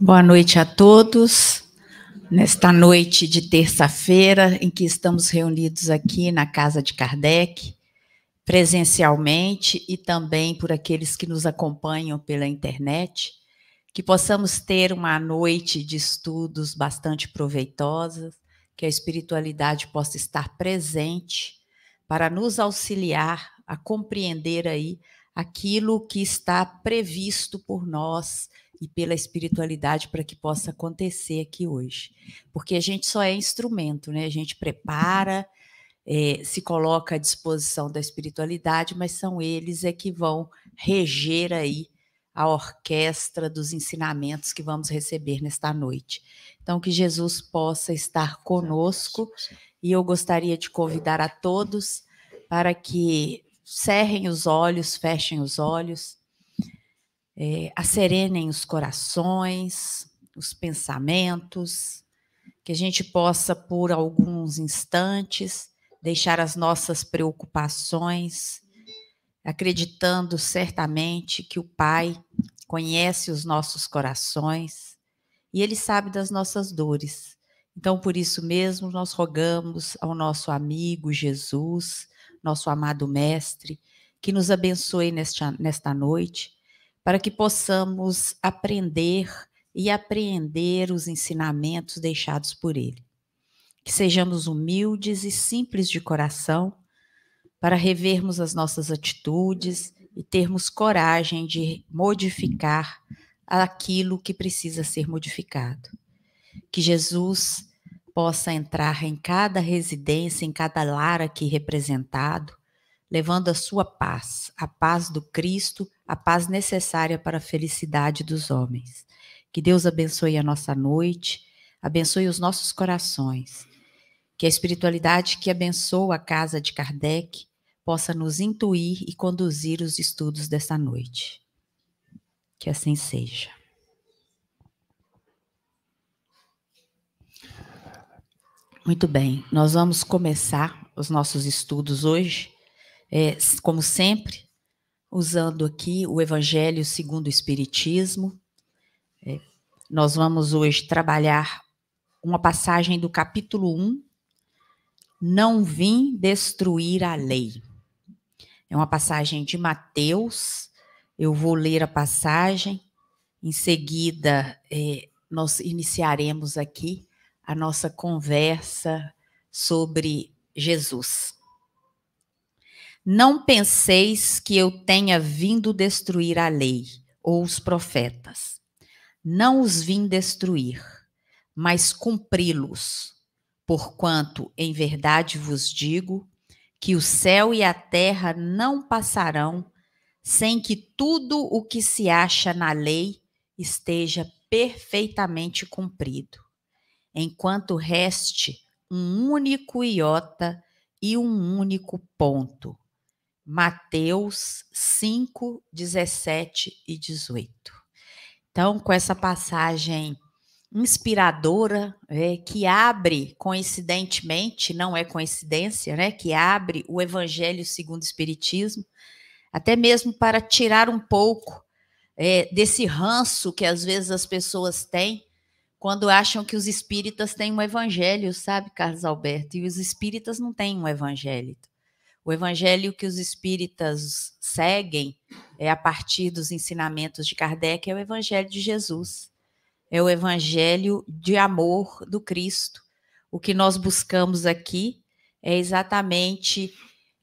Boa noite a todos. Nesta noite de terça-feira, em que estamos reunidos aqui na casa de Kardec, presencialmente e também por aqueles que nos acompanham pela internet, que possamos ter uma noite de estudos bastante proveitosa, que a espiritualidade possa estar presente para nos auxiliar a compreender aí aquilo que está previsto por nós e pela espiritualidade para que possa acontecer aqui hoje. Porque a gente só é instrumento, né? A gente prepara, é, se coloca à disposição da espiritualidade, mas são eles é que vão reger aí a orquestra dos ensinamentos que vamos receber nesta noite. Então, que Jesus possa estar conosco e eu gostaria de convidar a todos para que cerrem os olhos, fechem os olhos é, acerenem os corações, os pensamentos, que a gente possa, por alguns instantes, deixar as nossas preocupações, acreditando certamente que o Pai conhece os nossos corações e Ele sabe das nossas dores. Então, por isso mesmo, nós rogamos ao nosso amigo Jesus, nosso amado Mestre, que nos abençoe nesta, nesta noite para que possamos aprender e apreender os ensinamentos deixados por ele. Que sejamos humildes e simples de coração para revermos as nossas atitudes e termos coragem de modificar aquilo que precisa ser modificado. Que Jesus possa entrar em cada residência, em cada lar aqui representado, levando a sua paz, a paz do Cristo, a paz necessária para a felicidade dos homens. Que Deus abençoe a nossa noite, abençoe os nossos corações. Que a espiritualidade que abençoa a casa de Kardec possa nos intuir e conduzir os estudos dessa noite. Que assim seja. Muito bem, nós vamos começar os nossos estudos hoje é, como sempre, usando aqui o Evangelho segundo o Espiritismo. É, nós vamos hoje trabalhar uma passagem do capítulo 1, Não vim destruir a lei. É uma passagem de Mateus. Eu vou ler a passagem. Em seguida, é, nós iniciaremos aqui a nossa conversa sobre Jesus. Não penseis que eu tenha vindo destruir a lei ou os profetas. Não os vim destruir, mas cumpri-los. Porquanto, em verdade vos digo, que o céu e a terra não passarão sem que tudo o que se acha na lei esteja perfeitamente cumprido, enquanto reste um único iota e um único ponto Mateus 5, 17 e 18. Então, com essa passagem inspiradora, é, que abre, coincidentemente, não é coincidência, né, que abre o Evangelho segundo o Espiritismo, até mesmo para tirar um pouco é, desse ranço que às vezes as pessoas têm quando acham que os espíritas têm um evangelho, sabe, Carlos Alberto? E os espíritas não têm um evangelho. O evangelho que os espíritas seguem é a partir dos ensinamentos de Kardec é o evangelho de Jesus. É o evangelho de amor do Cristo. O que nós buscamos aqui é exatamente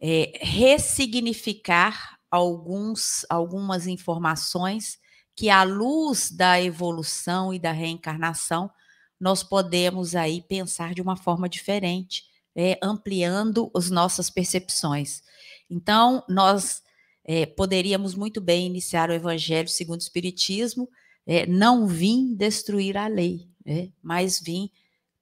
é, ressignificar alguns, algumas informações que, à luz da evolução e da reencarnação, nós podemos aí pensar de uma forma diferente é, ampliando as nossas percepções. Então, nós é, poderíamos muito bem iniciar o Evangelho segundo o Espiritismo, é, não vim destruir a lei, né, mas vim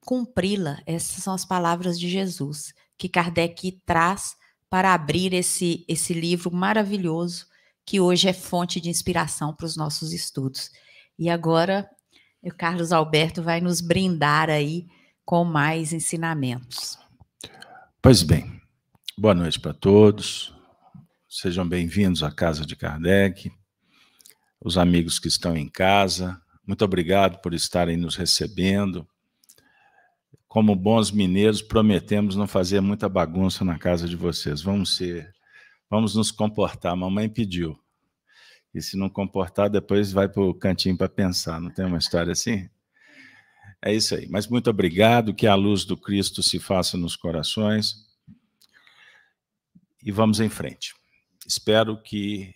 cumpri-la. Essas são as palavras de Jesus que Kardec traz para abrir esse, esse livro maravilhoso que hoje é fonte de inspiração para os nossos estudos. E agora, o Carlos Alberto vai nos brindar aí com mais ensinamentos. Pois bem, boa noite para todos. Sejam bem-vindos à casa de Kardec, os amigos que estão em casa, muito obrigado por estarem nos recebendo. Como bons mineiros, prometemos não fazer muita bagunça na casa de vocês. Vamos ser, vamos nos comportar. Mamãe pediu. E se não comportar, depois vai para o cantinho para pensar. Não tem uma história assim? É isso aí. Mas muito obrigado, que a luz do Cristo se faça nos corações. E vamos em frente. Espero que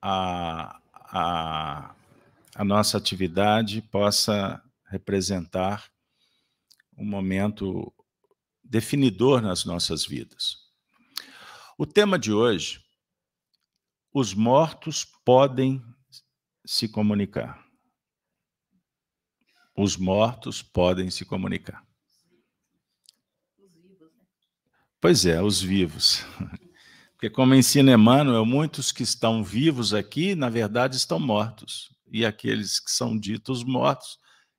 a, a, a nossa atividade possa representar um momento definidor nas nossas vidas. O tema de hoje os mortos podem se comunicar. Os mortos podem se comunicar. Pois é, os vivos. Porque, como ensina Emmanuel, muitos que estão vivos aqui, na verdade, estão mortos. E aqueles que são ditos mortos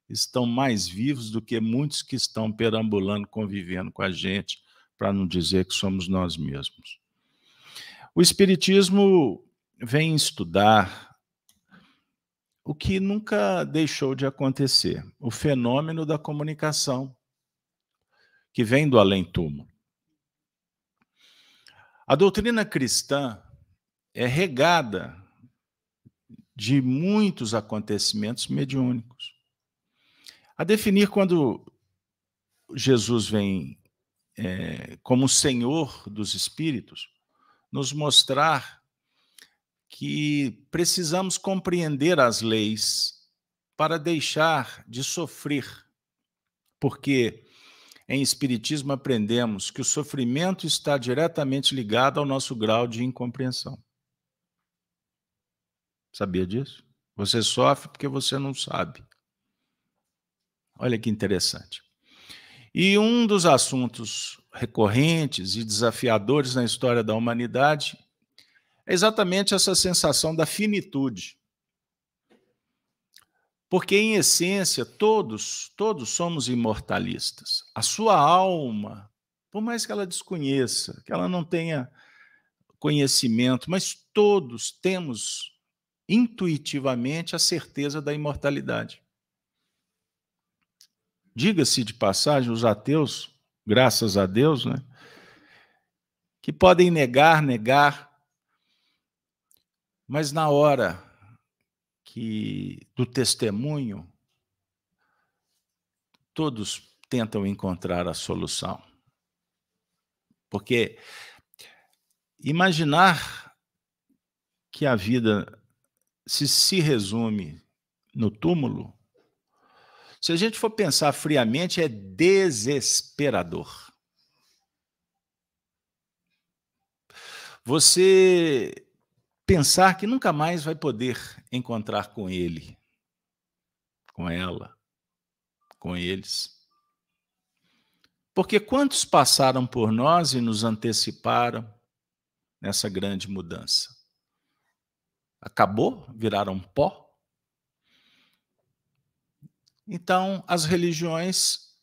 estão mais vivos do que muitos que estão perambulando, convivendo com a gente, para não dizer que somos nós mesmos. O Espiritismo vem estudar o que nunca deixou de acontecer, o fenômeno da comunicação, que vem do além-túmulo. A doutrina cristã é regada de muitos acontecimentos mediúnicos. A definir quando Jesus vem é, como Senhor dos Espíritos, nos mostrar que precisamos compreender as leis para deixar de sofrer, porque em Espiritismo aprendemos que o sofrimento está diretamente ligado ao nosso grau de incompreensão. Sabia disso? Você sofre porque você não sabe. Olha que interessante. E um dos assuntos recorrentes e desafiadores na história da humanidade é exatamente essa sensação da finitude. Porque, em essência, todos, todos somos imortalistas. A sua alma, por mais que ela desconheça, que ela não tenha conhecimento, mas todos temos intuitivamente a certeza da imortalidade. Diga-se de passagem, os ateus, graças a Deus, né, que podem negar, negar, mas na hora que do testemunho, todos tentam encontrar a solução. Porque imaginar que a vida se se resume no túmulo, se a gente for pensar friamente, é desesperador. Você pensar que nunca mais vai poder encontrar com ele, com ela, com eles. Porque quantos passaram por nós e nos anteciparam nessa grande mudança? Acabou? Viraram pó? Então, as religiões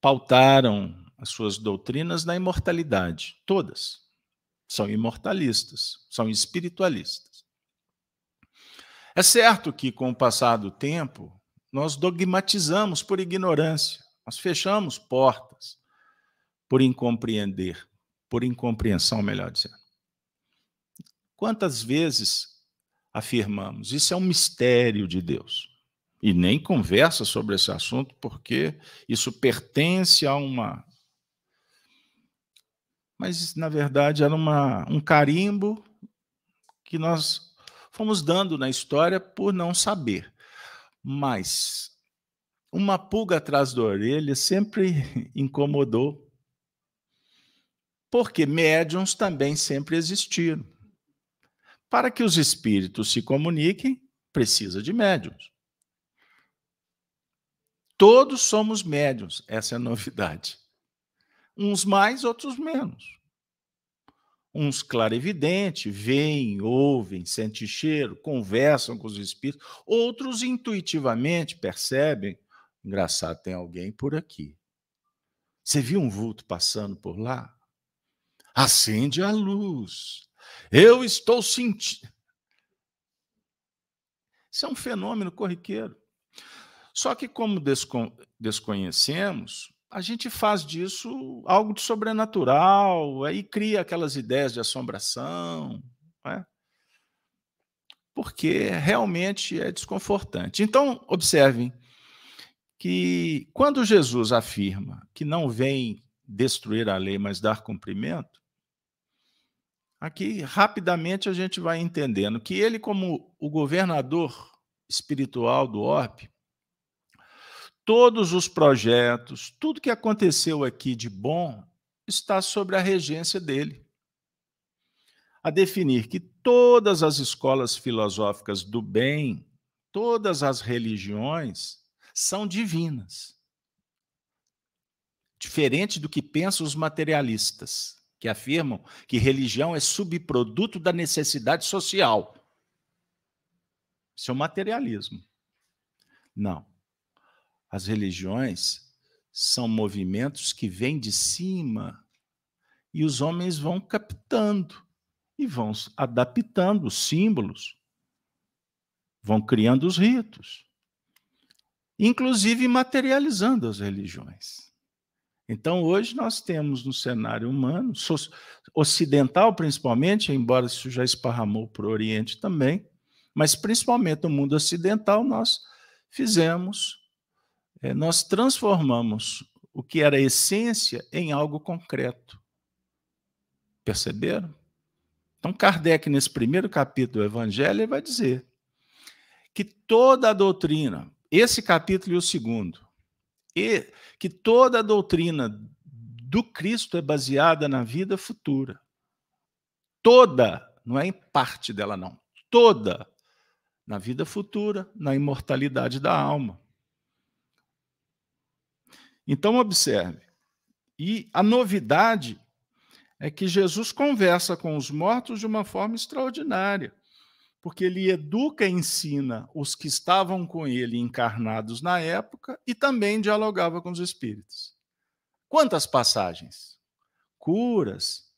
pautaram as suas doutrinas na imortalidade, todas são imortalistas, são espiritualistas. É certo que, com o passar do tempo, nós dogmatizamos por ignorância, nós fechamos portas por incompreender, por incompreensão, melhor dizendo. Quantas vezes afirmamos, isso é um mistério de Deus? E nem conversa sobre esse assunto, porque isso pertence a uma mas na verdade era uma, um carimbo que nós fomos dando na história por não saber. Mas uma pulga atrás da orelha sempre incomodou, porque médiums também sempre existiram. Para que os espíritos se comuniquem, precisa de médiums. Todos somos médiums, essa é a novidade. Uns mais, outros menos. Uns clarividentes, veem, ouvem, sentem cheiro, conversam com os espíritos. Outros intuitivamente percebem. Engraçado, tem alguém por aqui. Você viu um vulto passando por lá? Acende a luz. Eu estou sentindo. Isso é um fenômeno corriqueiro. Só que, como descon desconhecemos, a gente faz disso algo de sobrenatural, aí cria aquelas ideias de assombração, é? porque realmente é desconfortante. Então, observem que quando Jesus afirma que não vem destruir a lei, mas dar cumprimento, aqui rapidamente a gente vai entendendo que ele, como o governador espiritual do orbe, todos os projetos, tudo que aconteceu aqui de bom está sobre a regência dele. A definir que todas as escolas filosóficas do bem, todas as religiões são divinas. Diferente do que pensam os materialistas, que afirmam que religião é subproduto da necessidade social. Isso é o materialismo. Não. As religiões são movimentos que vêm de cima e os homens vão captando e vão adaptando os símbolos, vão criando os ritos, inclusive materializando as religiões. Então, hoje nós temos no cenário humano, ocidental principalmente, embora isso já esparramou para o Oriente também, mas principalmente no mundo ocidental, nós fizemos é, nós transformamos o que era essência em algo concreto. Perceberam? Então, Kardec, nesse primeiro capítulo do Evangelho, vai dizer que toda a doutrina, esse capítulo e o segundo, e que toda a doutrina do Cristo é baseada na vida futura. Toda, não é em parte dela, não. Toda na vida futura, na imortalidade da alma. Então, observe. E a novidade é que Jesus conversa com os mortos de uma forma extraordinária, porque ele educa e ensina os que estavam com ele encarnados na época e também dialogava com os espíritos. Quantas passagens? Curas.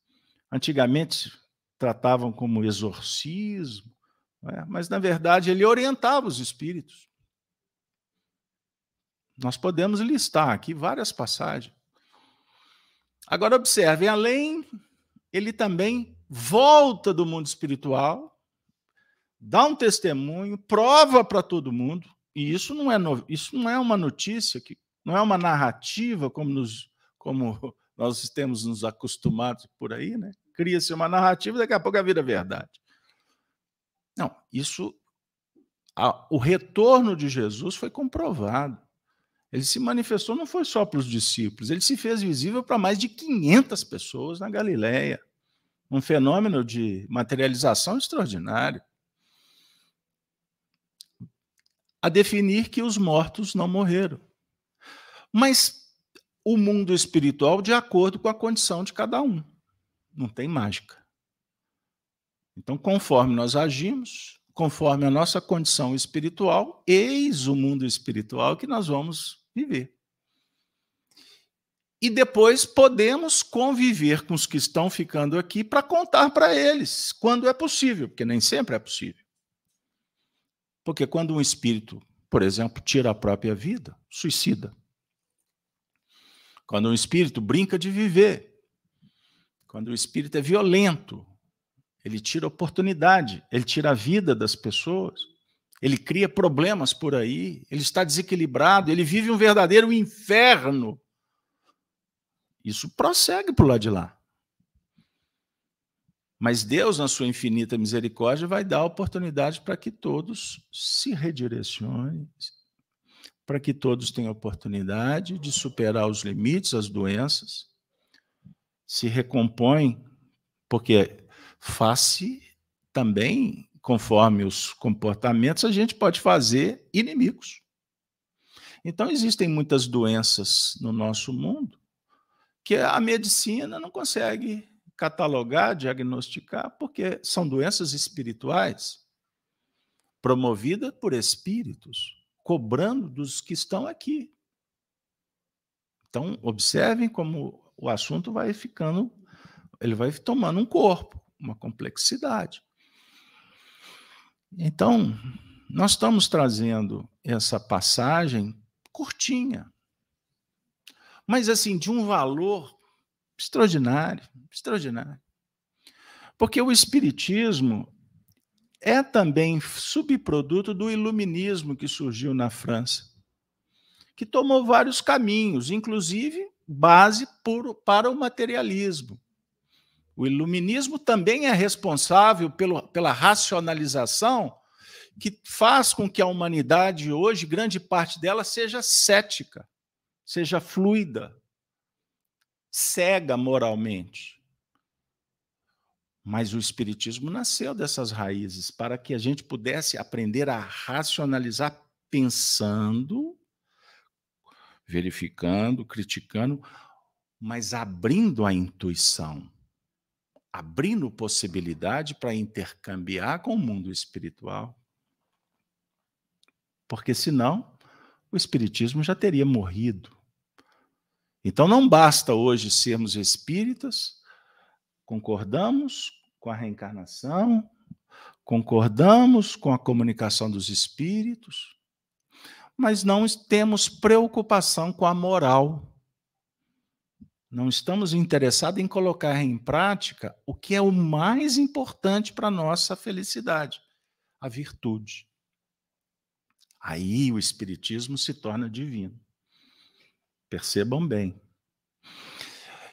Antigamente tratavam como exorcismo, é? mas na verdade ele orientava os espíritos. Nós podemos listar aqui várias passagens. Agora, observem, além, ele também volta do mundo espiritual, dá um testemunho, prova para todo mundo, e isso não é isso não é uma notícia que não é uma narrativa como nos como nós temos nos acostumados por aí, né? Cria-se uma narrativa, daqui a pouco a vida é verdade. Não, isso a, o retorno de Jesus foi comprovado. Ele se manifestou não foi só para os discípulos, ele se fez visível para mais de 500 pessoas na Galileia. Um fenômeno de materialização extraordinário. A definir que os mortos não morreram. Mas o mundo espiritual de acordo com a condição de cada um. Não tem mágica. Então, conforme nós agimos, conforme a nossa condição espiritual, eis o mundo espiritual que nós vamos viver. E depois podemos conviver com os que estão ficando aqui para contar para eles quando é possível, porque nem sempre é possível. Porque quando um espírito, por exemplo, tira a própria vida, suicida. Quando um espírito brinca de viver, quando o espírito é violento, ele tira oportunidade, ele tira a vida das pessoas, ele cria problemas por aí, ele está desequilibrado, ele vive um verdadeiro inferno. Isso prossegue para o lado de lá. Mas Deus, na sua infinita misericórdia, vai dar oportunidade para que todos se redirecionem, para que todos tenham oportunidade de superar os limites, as doenças, se recompõem, porque face também, conforme os comportamentos, a gente pode fazer inimigos. Então, existem muitas doenças no nosso mundo que a medicina não consegue catalogar, diagnosticar, porque são doenças espirituais promovidas por espíritos, cobrando dos que estão aqui. Então, observem como o assunto vai ficando, ele vai tomando um corpo uma complexidade. Então, nós estamos trazendo essa passagem curtinha, mas assim, de um valor extraordinário, extraordinário. Porque o espiritismo é também subproduto do iluminismo que surgiu na França, que tomou vários caminhos, inclusive base por, para o materialismo. O iluminismo também é responsável pelo, pela racionalização que faz com que a humanidade hoje, grande parte dela, seja cética, seja fluida, cega moralmente. Mas o Espiritismo nasceu dessas raízes para que a gente pudesse aprender a racionalizar pensando, verificando, criticando, mas abrindo a intuição, abrindo possibilidade para intercambiar com o mundo espiritual. Porque senão o Espiritismo já teria morrido. Então não basta hoje sermos espíritas, concordamos com a reencarnação, concordamos com a comunicação dos espíritos, mas não temos preocupação com a moral. Não estamos interessados em colocar em prática o que é o mais importante para a nossa felicidade, a virtude. Aí o Espiritismo se torna divino. Percebam bem.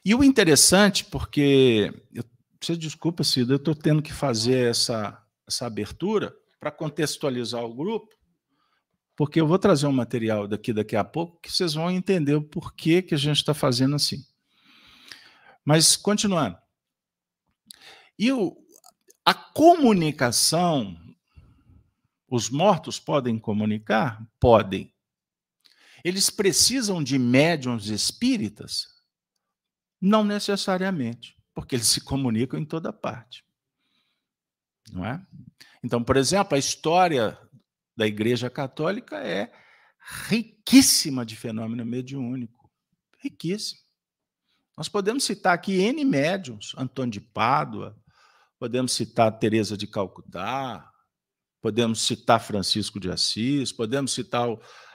E o interessante, porque eu você desculpa, Cida, eu estou tendo que fazer essa, essa abertura para contextualizar o grupo, porque eu vou trazer um material daqui daqui a pouco que vocês vão entender o porquê que a gente está fazendo assim. Mas, continuando. E o, a comunicação, os mortos podem comunicar? Podem. Eles precisam de médiums espíritas? Não necessariamente porque eles se comunicam em toda parte. Não é? Então, por exemplo, a história da Igreja Católica é riquíssima de fenômeno mediúnico. Riquíssima. Nós podemos citar aqui N médiums, Antônio de Pádua, podemos citar Teresa de Calcutá, podemos citar Francisco de Assis, podemos citar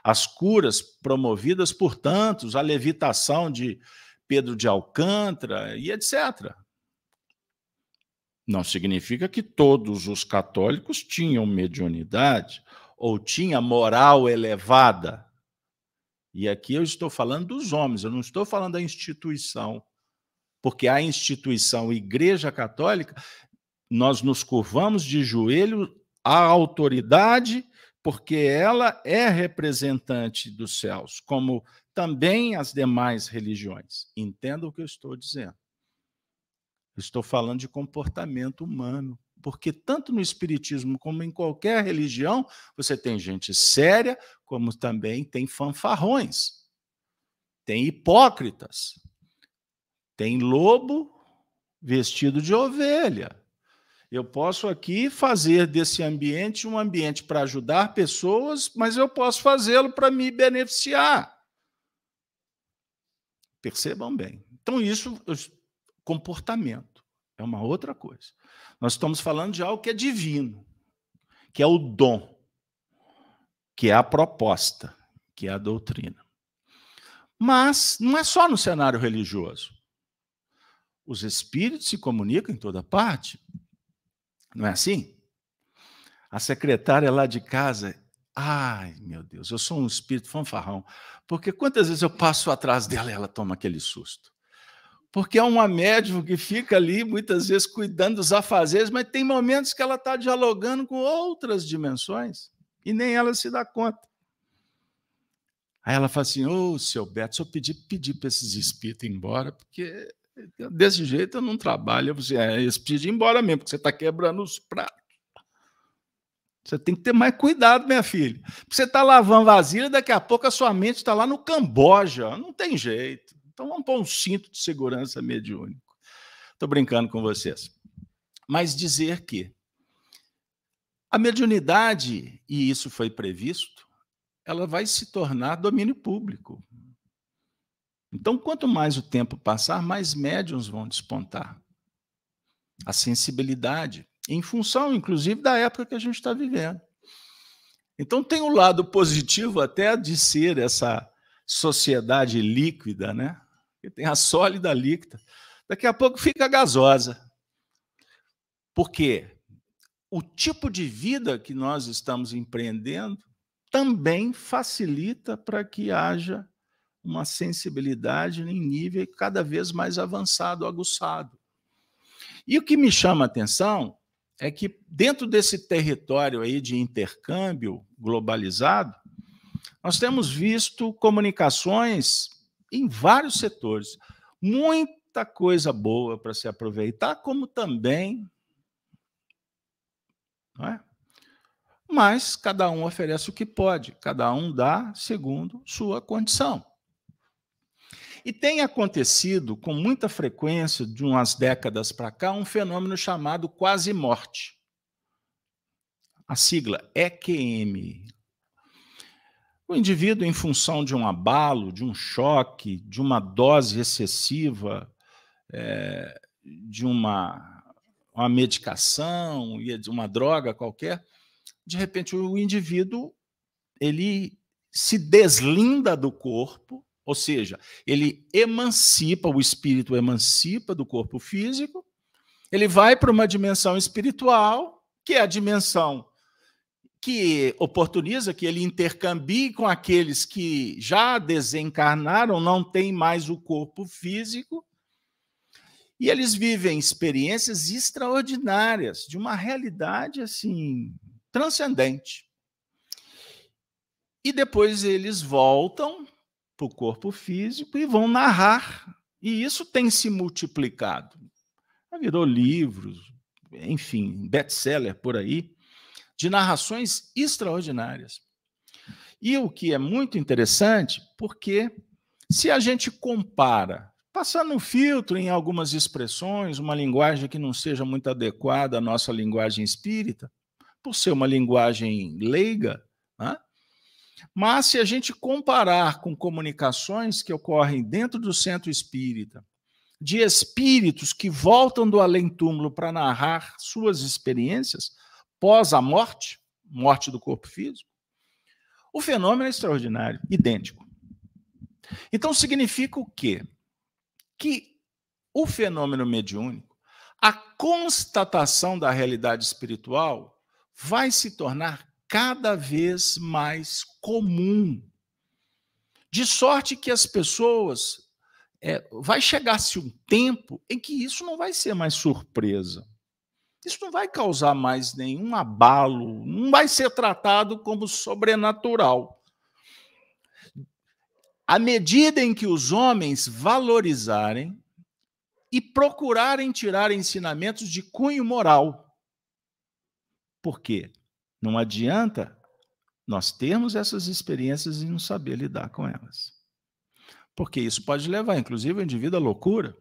as curas promovidas por tantos, a levitação de Pedro de Alcântara e etc. Não significa que todos os católicos tinham mediunidade ou tinha moral elevada. E aqui eu estou falando dos homens, eu não estou falando da instituição. Porque a instituição Igreja Católica, nós nos curvamos de joelho à autoridade, porque ela é representante dos céus, como também as demais religiões. Entenda o que eu estou dizendo. estou falando de comportamento humano, porque tanto no espiritismo como em qualquer religião, você tem gente séria, como também tem fanfarrões. Tem hipócritas. Tem lobo vestido de ovelha. Eu posso aqui fazer desse ambiente um ambiente para ajudar pessoas, mas eu posso fazê-lo para me beneficiar. Percebam bem. Então, isso, comportamento, é uma outra coisa. Nós estamos falando de algo que é divino, que é o dom, que é a proposta, que é a doutrina. Mas não é só no cenário religioso. Os espíritos se comunicam em toda parte. Não é assim? A secretária lá de casa Ai, meu Deus, eu sou um espírito fanfarrão. Porque quantas vezes eu passo atrás dela e ela toma aquele susto? Porque é uma médium que fica ali, muitas vezes, cuidando dos afazeres, mas tem momentos que ela está dialogando com outras dimensões e nem ela se dá conta. Aí ela fala assim: Ô, oh, seu Beto, se eu pedir, pedir para esses espíritos ir embora, porque desse jeito eu não trabalho. Você é, precisam ir embora mesmo, porque você está quebrando os pratos. Você tem que ter mais cuidado, minha filha. Você está lavando vasilha, daqui a pouco a sua mente está lá no Camboja. Não tem jeito. Então vamos pôr um cinto de segurança mediúnico. Estou brincando com vocês. Mas dizer que a mediunidade, e isso foi previsto, ela vai se tornar domínio público. Então, quanto mais o tempo passar, mais médiums vão despontar. A sensibilidade em função, inclusive, da época que a gente está vivendo. Então tem o um lado positivo até de ser essa sociedade líquida, né? Que tem a sólida líquida. Daqui a pouco fica gasosa. Por quê? O tipo de vida que nós estamos empreendendo também facilita para que haja uma sensibilidade em nível cada vez mais avançado, aguçado. E o que me chama a atenção é que dentro desse território aí de intercâmbio globalizado, nós temos visto comunicações em vários setores, muita coisa boa para se aproveitar, como também, não é? Mas cada um oferece o que pode, cada um dá segundo sua condição. E tem acontecido com muita frequência, de umas décadas para cá, um fenômeno chamado quase morte. A sigla EQM. O indivíduo, em função de um abalo, de um choque, de uma dose excessiva, é, de uma, uma medicação, de uma droga qualquer, de repente o indivíduo ele se deslinda do corpo ou seja, ele emancipa, o espírito emancipa do corpo físico, ele vai para uma dimensão espiritual, que é a dimensão que oportuniza que ele intercambie com aqueles que já desencarnaram, não têm mais o corpo físico, e eles vivem experiências extraordinárias, de uma realidade assim transcendente. E depois eles voltam para o corpo físico e vão narrar. E isso tem se multiplicado. Virou livros, enfim, best-seller por aí, de narrações extraordinárias. E o que é muito interessante, porque se a gente compara, passando um filtro em algumas expressões, uma linguagem que não seja muito adequada à nossa linguagem espírita, por ser uma linguagem leiga, né? Mas se a gente comparar com comunicações que ocorrem dentro do centro espírita, de espíritos que voltam do além-túmulo para narrar suas experiências pós a morte, morte do corpo físico, o fenômeno é extraordinário, idêntico. Então significa o quê? Que o fenômeno mediúnico, a constatação da realidade espiritual, vai se tornar cada vez mais comum. De sorte que as pessoas. É, vai chegar-se um tempo em que isso não vai ser mais surpresa. Isso não vai causar mais nenhum abalo, não vai ser tratado como sobrenatural. À medida em que os homens valorizarem e procurarem tirar ensinamentos de cunho moral. Por quê? Não adianta nós termos essas experiências e não saber lidar com elas. Porque isso pode levar, inclusive, o indivíduo à loucura.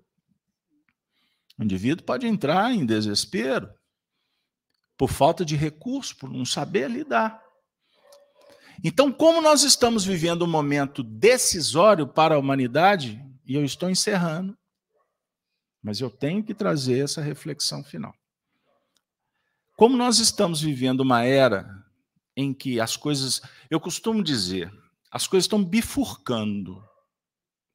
O indivíduo pode entrar em desespero por falta de recurso, por não saber lidar. Então, como nós estamos vivendo um momento decisório para a humanidade, e eu estou encerrando, mas eu tenho que trazer essa reflexão final. Como nós estamos vivendo uma era em que as coisas, eu costumo dizer, as coisas estão bifurcando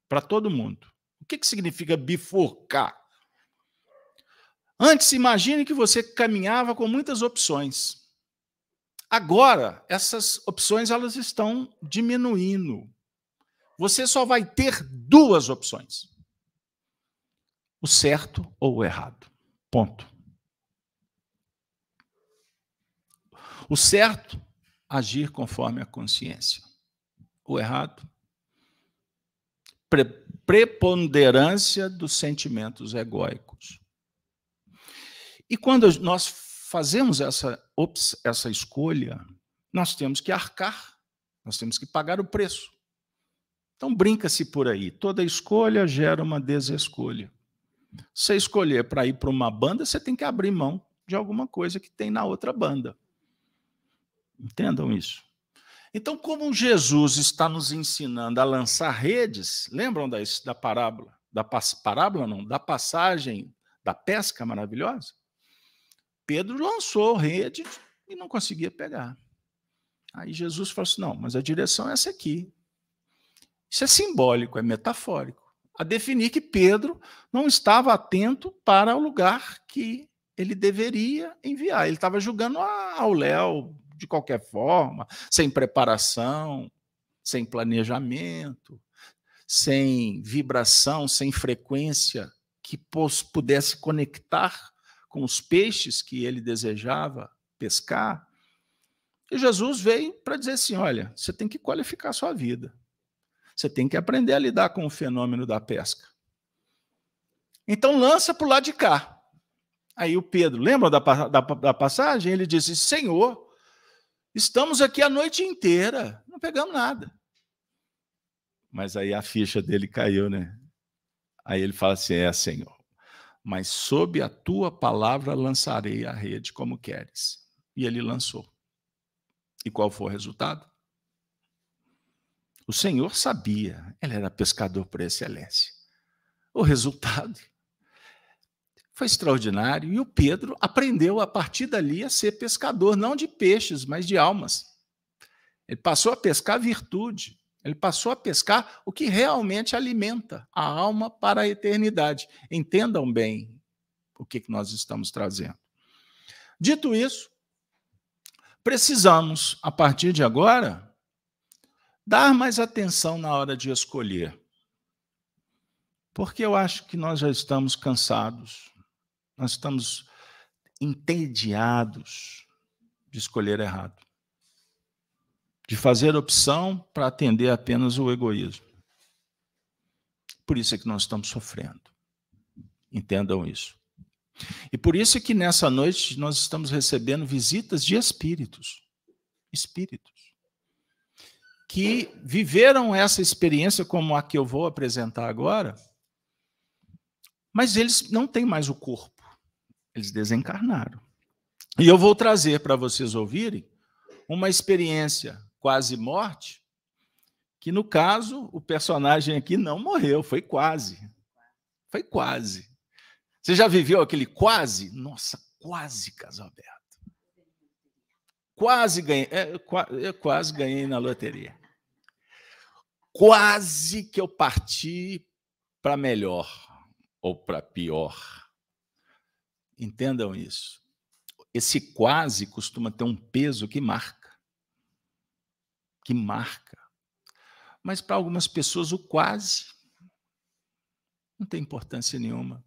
para todo mundo. O que, que significa bifurcar? Antes, imagine que você caminhava com muitas opções. Agora, essas opções elas estão diminuindo. Você só vai ter duas opções: o certo ou o errado. Ponto. O certo, agir conforme a consciência. O errado, pre preponderância dos sentimentos egóicos. E quando nós fazemos essa, ops, essa escolha, nós temos que arcar, nós temos que pagar o preço. Então brinca-se por aí, toda escolha gera uma desescolha. Se escolher para ir para uma banda, você tem que abrir mão de alguma coisa que tem na outra banda. Entendam isso. Então, como Jesus está nos ensinando a lançar redes, lembram da, da parábola? Da parábola, não, da passagem da pesca maravilhosa? Pedro lançou rede e não conseguia pegar. Aí Jesus falou assim: não, mas a direção é essa aqui. Isso é simbólico, é metafórico. A definir que Pedro não estava atento para o lugar que ele deveria enviar. Ele estava julgando ao léu de qualquer forma, sem preparação, sem planejamento, sem vibração, sem frequência que pudesse conectar com os peixes que ele desejava pescar. E Jesus veio para dizer assim: olha, você tem que qualificar a sua vida. Você tem que aprender a lidar com o fenômeno da pesca. Então lança para o lado de cá. Aí o Pedro, lembra da, da, da passagem? Ele disse: Senhor, estamos aqui a noite inteira, não pegamos nada. Mas aí a ficha dele caiu, né? Aí ele fala assim: É, Senhor, mas sob a tua palavra lançarei a rede como queres. E ele lançou. E qual foi o resultado? O Senhor sabia, ele era pescador por excelência. O resultado foi extraordinário e o Pedro aprendeu a partir dali a ser pescador, não de peixes, mas de almas. Ele passou a pescar virtude, ele passou a pescar o que realmente alimenta a alma para a eternidade. Entendam bem o que nós estamos trazendo. Dito isso, precisamos, a partir de agora, dar mais atenção na hora de escolher. Porque eu acho que nós já estamos cansados, nós estamos entediados de escolher errado, de fazer opção para atender apenas o egoísmo. Por isso é que nós estamos sofrendo. Entendam isso. E por isso é que nessa noite nós estamos recebendo visitas de espíritos. Espíritos que viveram essa experiência como a que eu vou apresentar agora, mas eles não têm mais o corpo, eles desencarnaram. E eu vou trazer para vocês ouvirem uma experiência quase morte, que no caso o personagem aqui não morreu, foi quase. Foi quase. Você já viveu aquele quase? Nossa, quase, Casalberto. Quase ganhei, é, eu quase ganhei na loteria quase que eu parti para melhor ou para pior. Entendam isso. Esse quase costuma ter um peso que marca. Que marca. Mas para algumas pessoas, o quase não tem importância nenhuma.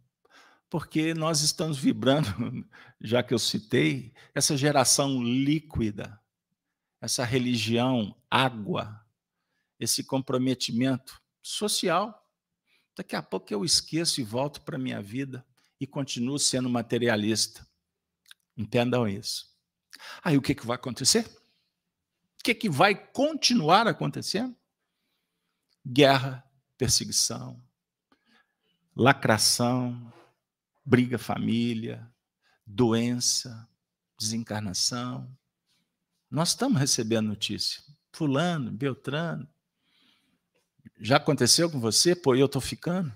Porque nós estamos vibrando, já que eu citei, essa geração líquida, essa religião água, esse comprometimento social. Daqui a pouco eu esqueço e volto para a minha vida e continuo sendo materialista. Entendam isso. Aí o que, que vai acontecer? Que, que vai continuar acontecendo? Guerra, perseguição, lacração, briga família, doença, desencarnação. Nós estamos recebendo notícia. Fulano, Beltrano, já aconteceu com você? Pô, eu estou ficando?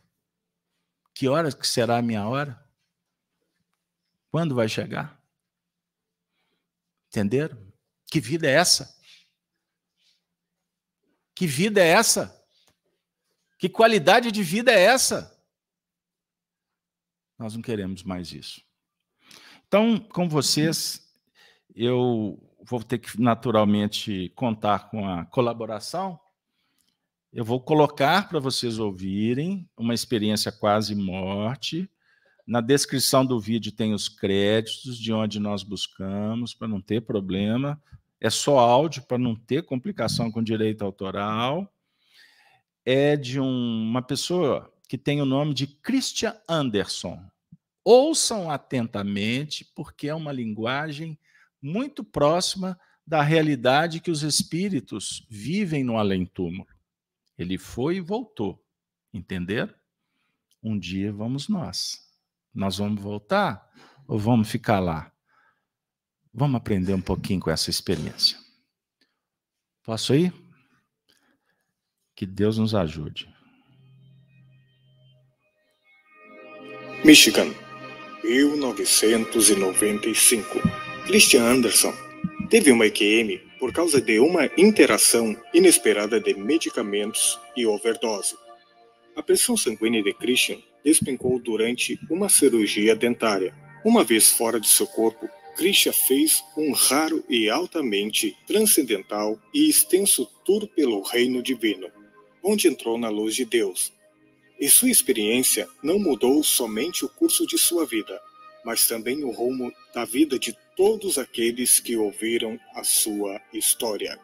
Que hora que será a minha hora? Quando vai chegar? Entenderam? Que vida é essa? Que vida é essa? Que qualidade de vida é essa? Nós não queremos mais isso. Então, com vocês, eu vou ter que naturalmente contar com a colaboração eu vou colocar para vocês ouvirem uma experiência quase morte. Na descrição do vídeo tem os créditos de onde nós buscamos, para não ter problema. É só áudio, para não ter complicação com direito autoral. É de um, uma pessoa que tem o nome de Christian Anderson. Ouçam atentamente, porque é uma linguagem muito próxima da realidade que os espíritos vivem no além-túmulo. Ele foi e voltou. Entender? Um dia vamos nós. Nós vamos voltar ou vamos ficar lá? Vamos aprender um pouquinho com essa experiência. Posso ir? Que Deus nos ajude. Michigan, 1995. Christian Anderson teve uma EQM por causa de uma interação inesperada de medicamentos e overdose. A pressão sanguínea de Christian despencou durante uma cirurgia dentária. Uma vez fora de seu corpo, Christian fez um raro e altamente transcendental e extenso tour pelo reino divino, onde entrou na luz de Deus. E sua experiência não mudou somente o curso de sua vida, mas também o rumo da vida de todos aqueles que ouviram a sua história.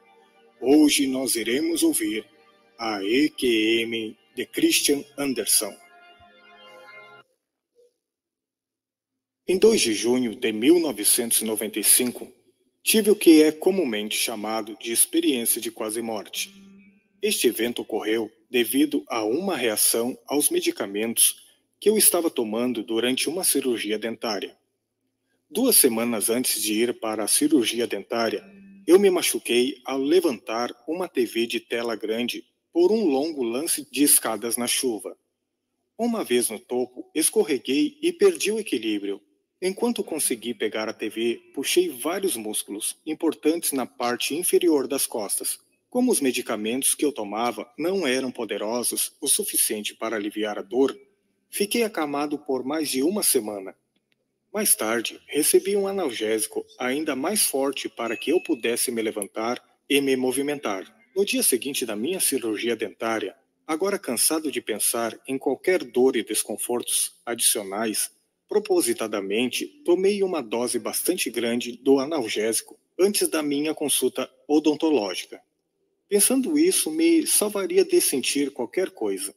Hoje nós iremos ouvir a EQM de Christian Anderson. Em 2 de junho de 1995, tive o que é comumente chamado de experiência de quase morte. Este evento ocorreu devido a uma reação aos medicamentos que eu estava tomando durante uma cirurgia dentária. Duas semanas antes de ir para a cirurgia dentária, eu me machuquei ao levantar uma TV de tela grande por um longo lance de escadas na chuva. Uma vez no topo, escorreguei e perdi o equilíbrio. Enquanto consegui pegar a TV, puxei vários músculos importantes na parte inferior das costas. Como os medicamentos que eu tomava não eram poderosos o suficiente para aliviar a dor, Fiquei acamado por mais de uma semana. Mais tarde, recebi um analgésico ainda mais forte para que eu pudesse me levantar e me movimentar. No dia seguinte da minha cirurgia dentária, agora cansado de pensar em qualquer dor e desconfortos adicionais, propositadamente tomei uma dose bastante grande do analgésico antes da minha consulta odontológica. Pensando isso, me salvaria de sentir qualquer coisa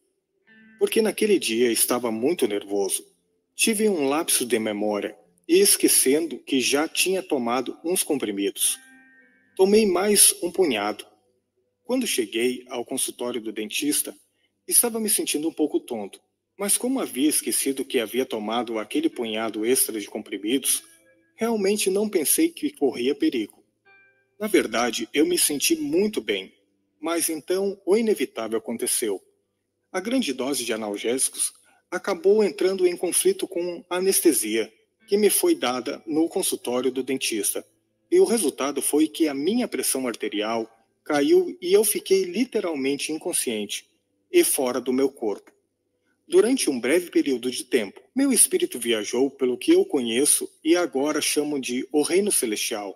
porque naquele dia estava muito nervoso. Tive um lapso de memória, esquecendo que já tinha tomado uns comprimidos. Tomei mais um punhado. Quando cheguei ao consultório do dentista, estava me sentindo um pouco tonto, mas como havia esquecido que havia tomado aquele punhado extra de comprimidos, realmente não pensei que corria perigo. Na verdade, eu me senti muito bem, mas então o inevitável aconteceu. A grande dose de analgésicos acabou entrando em conflito com a anestesia que me foi dada no consultório do dentista. E o resultado foi que a minha pressão arterial caiu e eu fiquei literalmente inconsciente e fora do meu corpo. Durante um breve período de tempo, meu espírito viajou pelo que eu conheço e agora chamo de o Reino Celestial.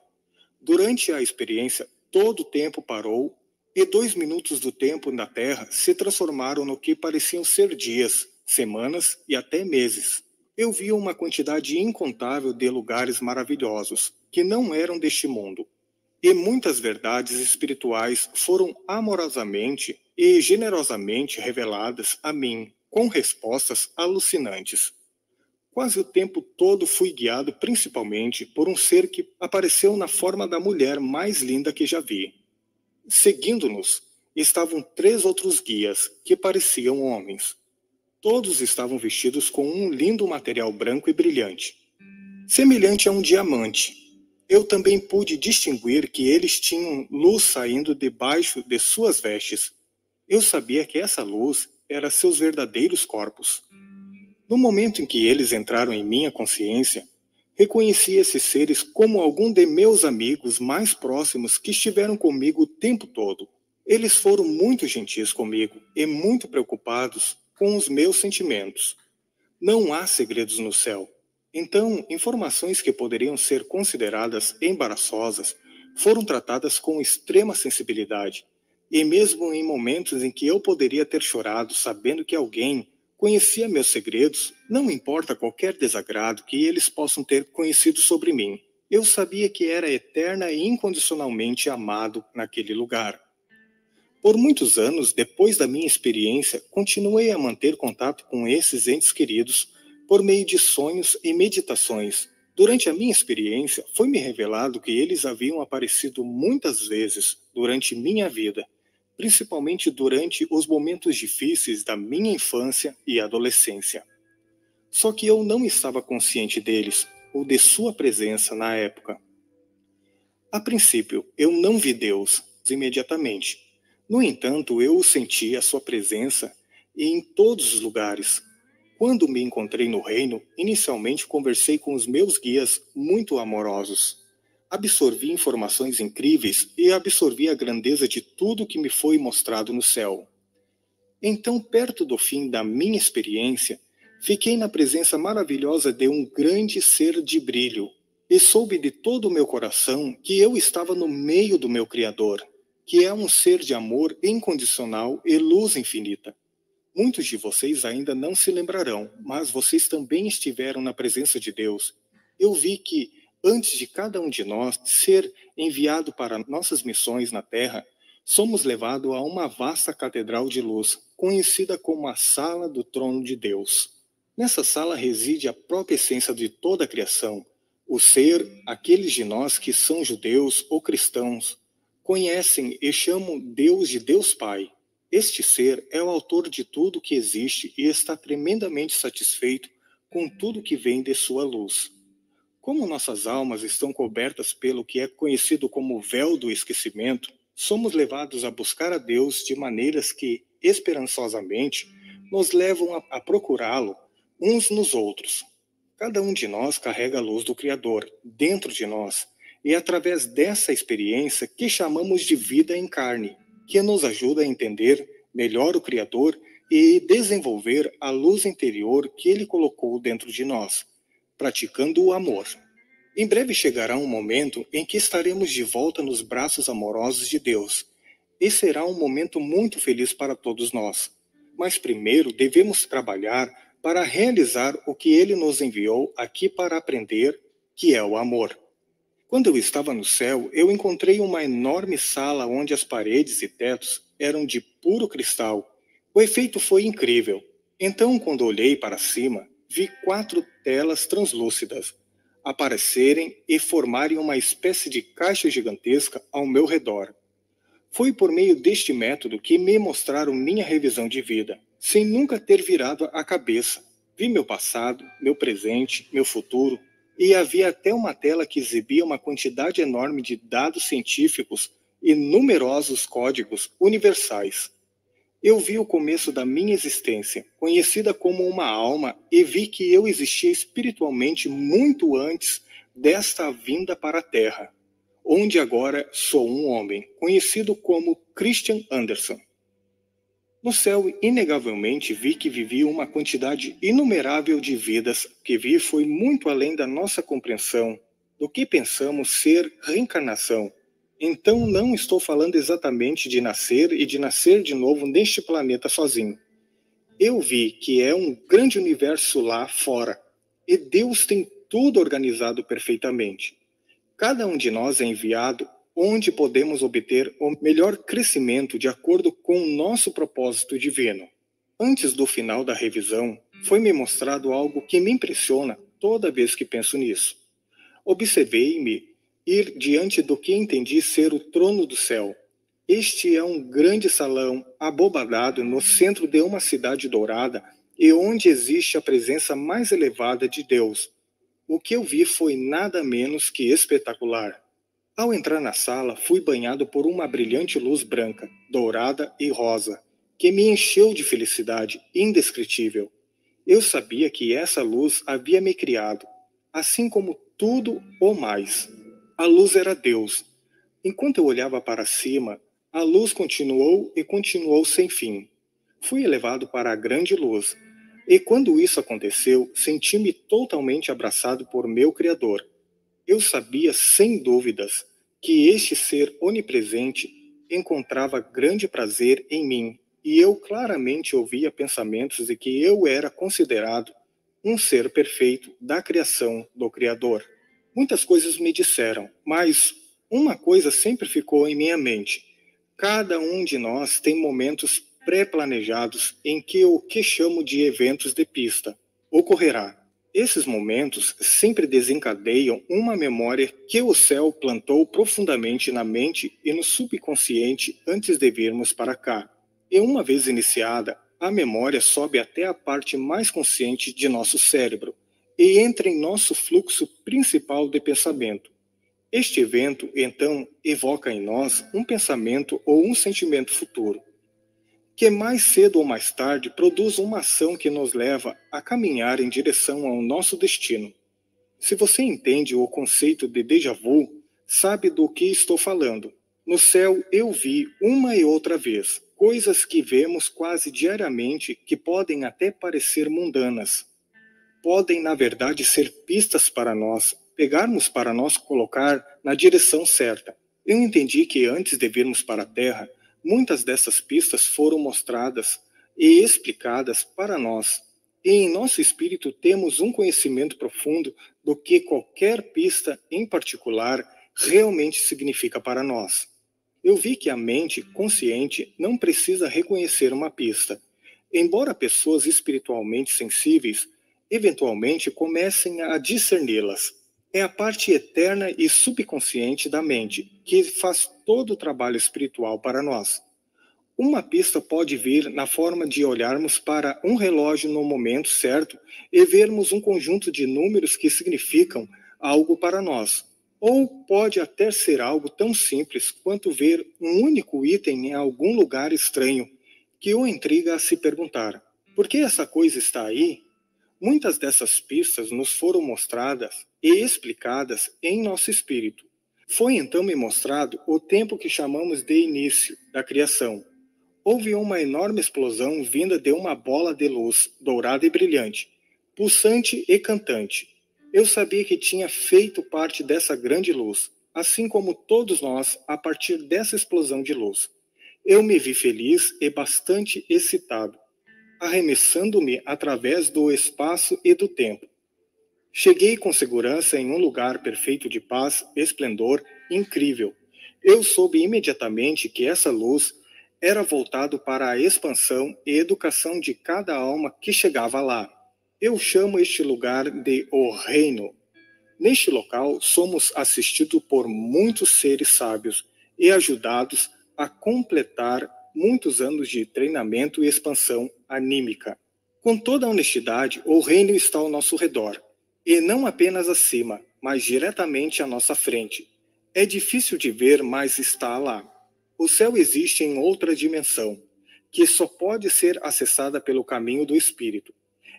Durante a experiência, todo o tempo parou e dois minutos do tempo na Terra se transformaram no que pareciam ser dias, semanas e até meses. Eu vi uma quantidade incontável de lugares maravilhosos, que não eram deste mundo. E muitas verdades espirituais foram amorosamente e generosamente reveladas a mim, com respostas alucinantes. Quase o tempo todo fui guiado principalmente por um ser que apareceu na forma da mulher mais linda que já vi. Seguindo-nos estavam três outros guias que pareciam homens. Todos estavam vestidos com um lindo material branco e brilhante, semelhante a um diamante. Eu também pude distinguir que eles tinham luz saindo debaixo de suas vestes. Eu sabia que essa luz era seus verdadeiros corpos. No momento em que eles entraram em minha consciência, Reconheci esses seres como algum de meus amigos mais próximos que estiveram comigo o tempo todo. Eles foram muito gentis comigo e muito preocupados com os meus sentimentos. Não há segredos no céu. Então, informações que poderiam ser consideradas embaraçosas foram tratadas com extrema sensibilidade. E mesmo em momentos em que eu poderia ter chorado sabendo que alguém Conhecia meus segredos, não importa qualquer desagrado que eles possam ter conhecido sobre mim. Eu sabia que era eterna e incondicionalmente amado naquele lugar. Por muitos anos, depois da minha experiência, continuei a manter contato com esses entes queridos por meio de sonhos e meditações. Durante a minha experiência, foi-me revelado que eles haviam aparecido muitas vezes durante minha vida principalmente durante os momentos difíceis da minha infância e adolescência. Só que eu não estava consciente deles ou de sua presença na época. A princípio, eu não vi Deus imediatamente. No entanto, eu senti a sua presença em todos os lugares. Quando me encontrei no reino, inicialmente conversei com os meus guias muito amorosos. Absorvi informações incríveis e absorvi a grandeza de tudo que me foi mostrado no céu. Então, perto do fim da minha experiência, fiquei na presença maravilhosa de um grande ser de brilho e soube de todo o meu coração que eu estava no meio do meu Criador, que é um ser de amor incondicional e luz infinita. Muitos de vocês ainda não se lembrarão, mas vocês também estiveram na presença de Deus. Eu vi que Antes de cada um de nós ser enviado para nossas missões na Terra, somos levados a uma vasta catedral de luz, conhecida como a Sala do Trono de Deus. Nessa sala reside a própria essência de toda a criação, o ser, aqueles de nós que são judeus ou cristãos, conhecem e chamam Deus de Deus Pai. Este ser é o autor de tudo que existe e está tremendamente satisfeito com tudo que vem de sua luz. Como nossas almas estão cobertas pelo que é conhecido como véu do esquecimento, somos levados a buscar a Deus de maneiras que, esperançosamente, nos levam a, a procurá-lo uns nos outros. Cada um de nós carrega a luz do Criador dentro de nós, e é através dessa experiência que chamamos de vida em carne, que nos ajuda a entender melhor o Criador e desenvolver a luz interior que ele colocou dentro de nós praticando o amor. Em breve chegará um momento em que estaremos de volta nos braços amorosos de Deus. E será um momento muito feliz para todos nós. Mas primeiro devemos trabalhar para realizar o que ele nos enviou aqui para aprender, que é o amor. Quando eu estava no céu, eu encontrei uma enorme sala onde as paredes e tetos eram de puro cristal. O efeito foi incrível. Então, quando olhei para cima, vi quatro telas translúcidas aparecerem e formarem uma espécie de caixa gigantesca ao meu redor. Foi por meio deste método que me mostraram minha revisão de vida, sem nunca ter virado a cabeça. Vi meu passado, meu presente, meu futuro, e havia até uma tela que exibia uma quantidade enorme de dados científicos e numerosos códigos universais. Eu vi o começo da minha existência, conhecida como uma alma, e vi que eu existia espiritualmente muito antes desta vinda para a Terra, onde agora sou um homem, conhecido como Christian Anderson. No céu, inegavelmente, vi que vivi uma quantidade inumerável de vidas que vi foi muito além da nossa compreensão do que pensamos ser reencarnação então não estou falando exatamente de nascer e de nascer de novo neste planeta sozinho. Eu vi que é um grande universo lá fora e Deus tem tudo organizado perfeitamente. Cada um de nós é enviado onde podemos obter o melhor crescimento de acordo com o nosso propósito divino. Antes do final da revisão, foi-me mostrado algo que me impressiona toda vez que penso nisso. Observei-me ir diante do que entendi ser o trono do céu. Este é um grande salão abobadado no centro de uma cidade dourada e onde existe a presença mais elevada de Deus. O que eu vi foi nada menos que espetacular. Ao entrar na sala, fui banhado por uma brilhante luz branca, dourada e rosa, que me encheu de felicidade indescritível. Eu sabia que essa luz havia me criado, assim como tudo ou mais. A luz era Deus. Enquanto eu olhava para cima, a luz continuou e continuou sem fim. Fui elevado para a grande luz, e quando isso aconteceu, senti-me totalmente abraçado por meu Criador. Eu sabia, sem dúvidas, que este ser onipresente encontrava grande prazer em mim, e eu claramente ouvia pensamentos de que eu era considerado um ser perfeito da criação do Criador. Muitas coisas me disseram, mas uma coisa sempre ficou em minha mente. Cada um de nós tem momentos pré-planejados em que o que chamo de eventos de pista ocorrerá. Esses momentos sempre desencadeiam uma memória que o céu plantou profundamente na mente e no subconsciente antes de virmos para cá. E uma vez iniciada, a memória sobe até a parte mais consciente de nosso cérebro, e entra em nosso fluxo principal de pensamento. Este evento, então, evoca em nós um pensamento ou um sentimento futuro, que mais cedo ou mais tarde produz uma ação que nos leva a caminhar em direção ao nosso destino. Se você entende o conceito de déjà vu, sabe do que estou falando. No céu eu vi uma e outra vez coisas que vemos quase diariamente que podem até parecer mundanas. Podem, na verdade, ser pistas para nós, pegarmos para nós colocar na direção certa. Eu entendi que antes de virmos para a Terra, muitas dessas pistas foram mostradas e explicadas para nós. E em nosso espírito temos um conhecimento profundo do que qualquer pista em particular realmente significa para nós. Eu vi que a mente consciente não precisa reconhecer uma pista, embora pessoas espiritualmente sensíveis eventualmente comecem a discerni-las. É a parte eterna e subconsciente da mente que faz todo o trabalho espiritual para nós. Uma pista pode vir na forma de olharmos para um relógio no momento certo e vermos um conjunto de números que significam algo para nós. Ou pode até ser algo tão simples quanto ver um único item em algum lugar estranho que o intriga a se perguntar: por que essa coisa está aí? Muitas dessas pistas nos foram mostradas e explicadas em nosso espírito. Foi então me mostrado o tempo que chamamos de início da criação houve uma enorme explosão vinda de uma bola de luz dourada e brilhante, pulsante e cantante. Eu sabia que tinha feito parte dessa grande luz, assim como todos nós a partir dessa explosão de luz. Eu me vi feliz e bastante excitado, arremessando-me através do espaço e do tempo. Cheguei com segurança em um lugar perfeito de paz, esplendor, incrível. Eu soube imediatamente que essa luz era voltado para a expansão e educação de cada alma que chegava lá. Eu chamo este lugar de o Reino. Neste local, somos assistidos por muitos seres sábios e ajudados a completar muitos anos de treinamento e expansão anímica. Com toda a honestidade, o reino está ao nosso redor, e não apenas acima, mas diretamente à nossa frente. É difícil de ver, mas está lá. O céu existe em outra dimensão, que só pode ser acessada pelo caminho do Espírito.